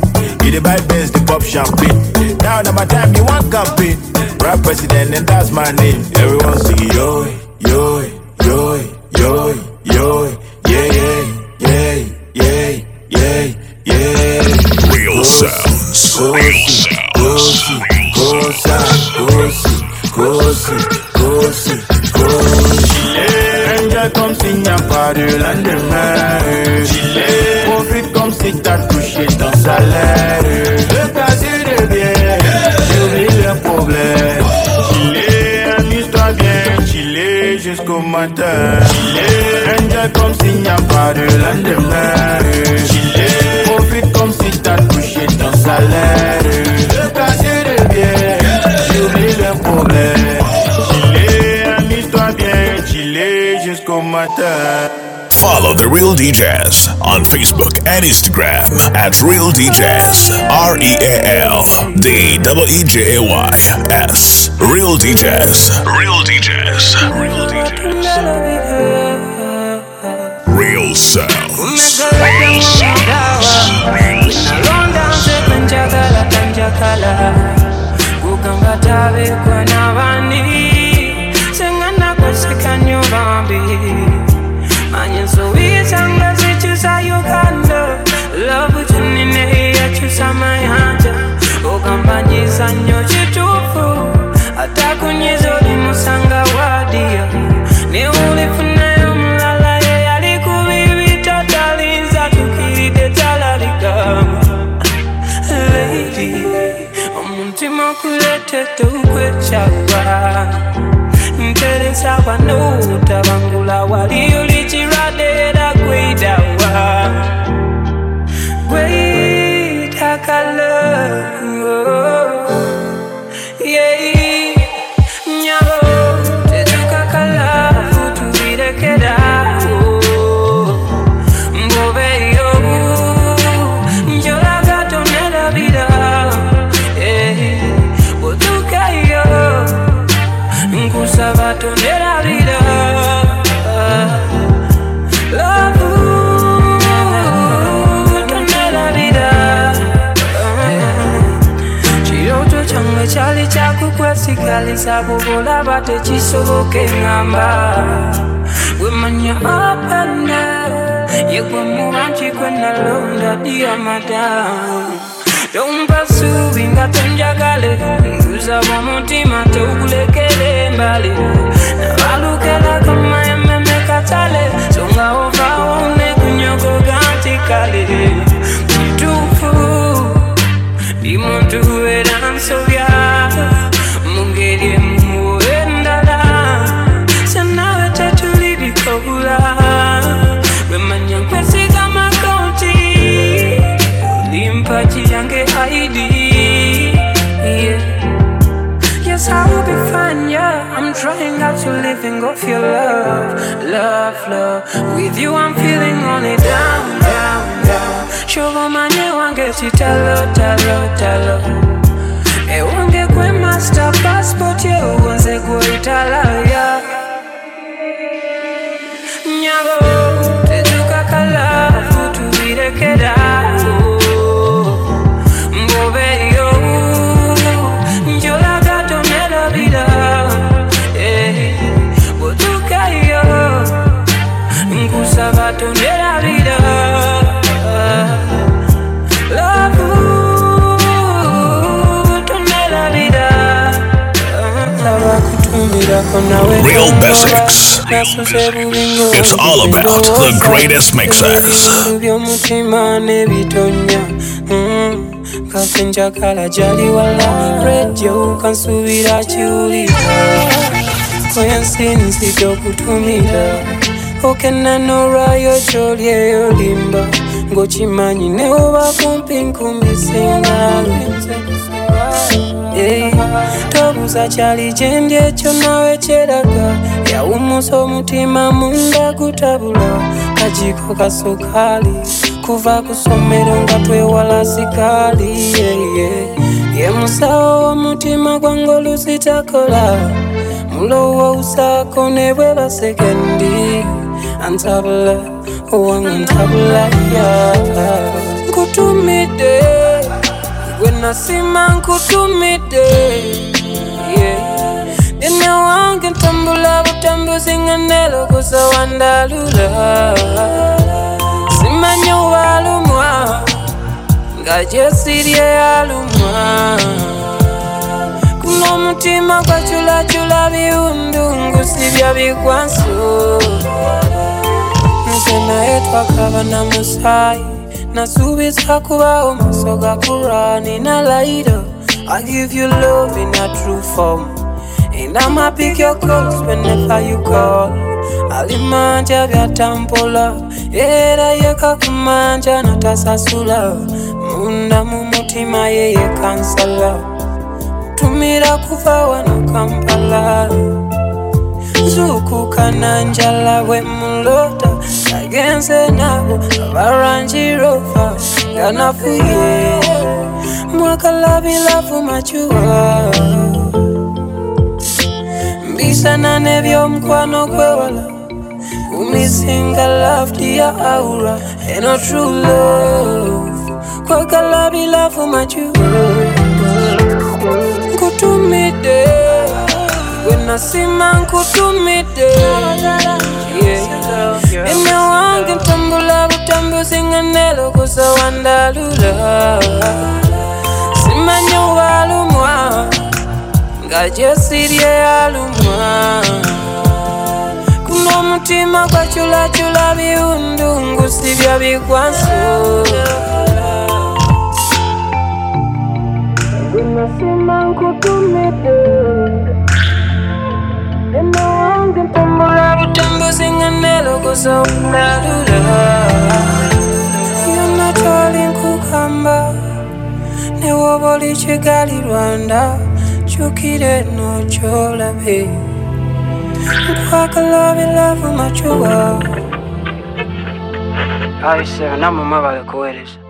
Speaker 41: You the buy Benz, the pop champagne. Now now my time, you want campaign. Rap president, and that's my name. Everyone sing yo, yo, yo, yo, yo, yeah, yeah, yeah, yeah, yeah, yeah.
Speaker 1: Real sounds. Real sounds.
Speaker 41: Gosi, gosi, gosi, gosi. Angel come sing and party lendemain. Profit come sit and toucher ton salaire. au matin. Enjoy comme s'il n'y a pas de lendemain. Profite comme si t'as touché ton salaire. Le casier de bien, j'oublie le problème. Jusqu'au matin.
Speaker 1: Follow The Real DJs on Facebook and Instagram at Real DJs. R E A L D W E J A Y S. Real DJs. Real DJs. Real DJs. Real sounds. Real
Speaker 40: njagala nteresa wano tabangula wali oli kyakukwesigalisa bw'olaba tekisoboka eŋŋamba wemanya apana yegwe mubanki kwe nalonda diamada tompa suubi nga tonjagale nguzaba omutima togulekere embale nabalukelako mayememe katale. Songa ovaawo nekunyogoga nti kale kituufu ndi muntu era trying not to living off your love, love, love. With you, I'm feeling on it down, down, down. Show manye wange chitalo, talo, talo. E wange kwe master passport, ye uwanze kuitala, yeah. Nyabo, tetukakala, futu birekera.
Speaker 1: It's all about the greatest mixers.
Speaker 40: ebintu by'omutima n'ebitonya Mm, kase njagala gyali wala redio kansuubira kiwulira kwensinzidde okutumira okenanolwayo gyoli eyo limba ng'okimanyi newoba kumpi nkumisinga Hey, tobuuza kyali gyendi ekyo nawe kyeraga yawumusa omutima munda gutabula kajiko kasukaali kuva ku ssomero nga twewala sikaali yeah, yeah. ye musawo w'omutima gwange olusitakola mulowoozaako ne bwe basekendi antabula owanga ntabula ya nkutumidde gwe nasima nkutumidde nene wange ntambula butambuzi nga nelogoza wandalula. Simanyi walumwa nga gyesirye yalumwa kuna omutima gwakyulakyula biwundungu sibya bigwansu nze naye twakabana musaayi nasuubiza kubawo maso gakulwa nina lairo I give you love in a true form. And I'ma pick your calls whenever you call. Alimanja byatampola era yeka kumanja natasasula. Munda mu mutima yeye kansala. Tumira kuva wano kampala zukukana njala bwe mulota. Nagenze nabo abaranjirova nganafuye mwakalabilavu macuwa mbisana nebyomukwano gwewala kumisinga lafti ya aura eno true love. Kwakalabilavu macuwa nkutumide gwe nasima nkutumidde ene wange ntambula butambuzi nga neelokoza wandalula. Simanyi walumwa nga gyesirye yalumwa. Omutima gwakyulakyula biwundu ngusibya bigwaso nasima nkutu lelo kuzomulalula yonna twali nkugamba newoba oli kigali lwanda kyukire nokyolabe nkwagala biravu macuwa
Speaker 42: aisera namwe mwabale kuweereza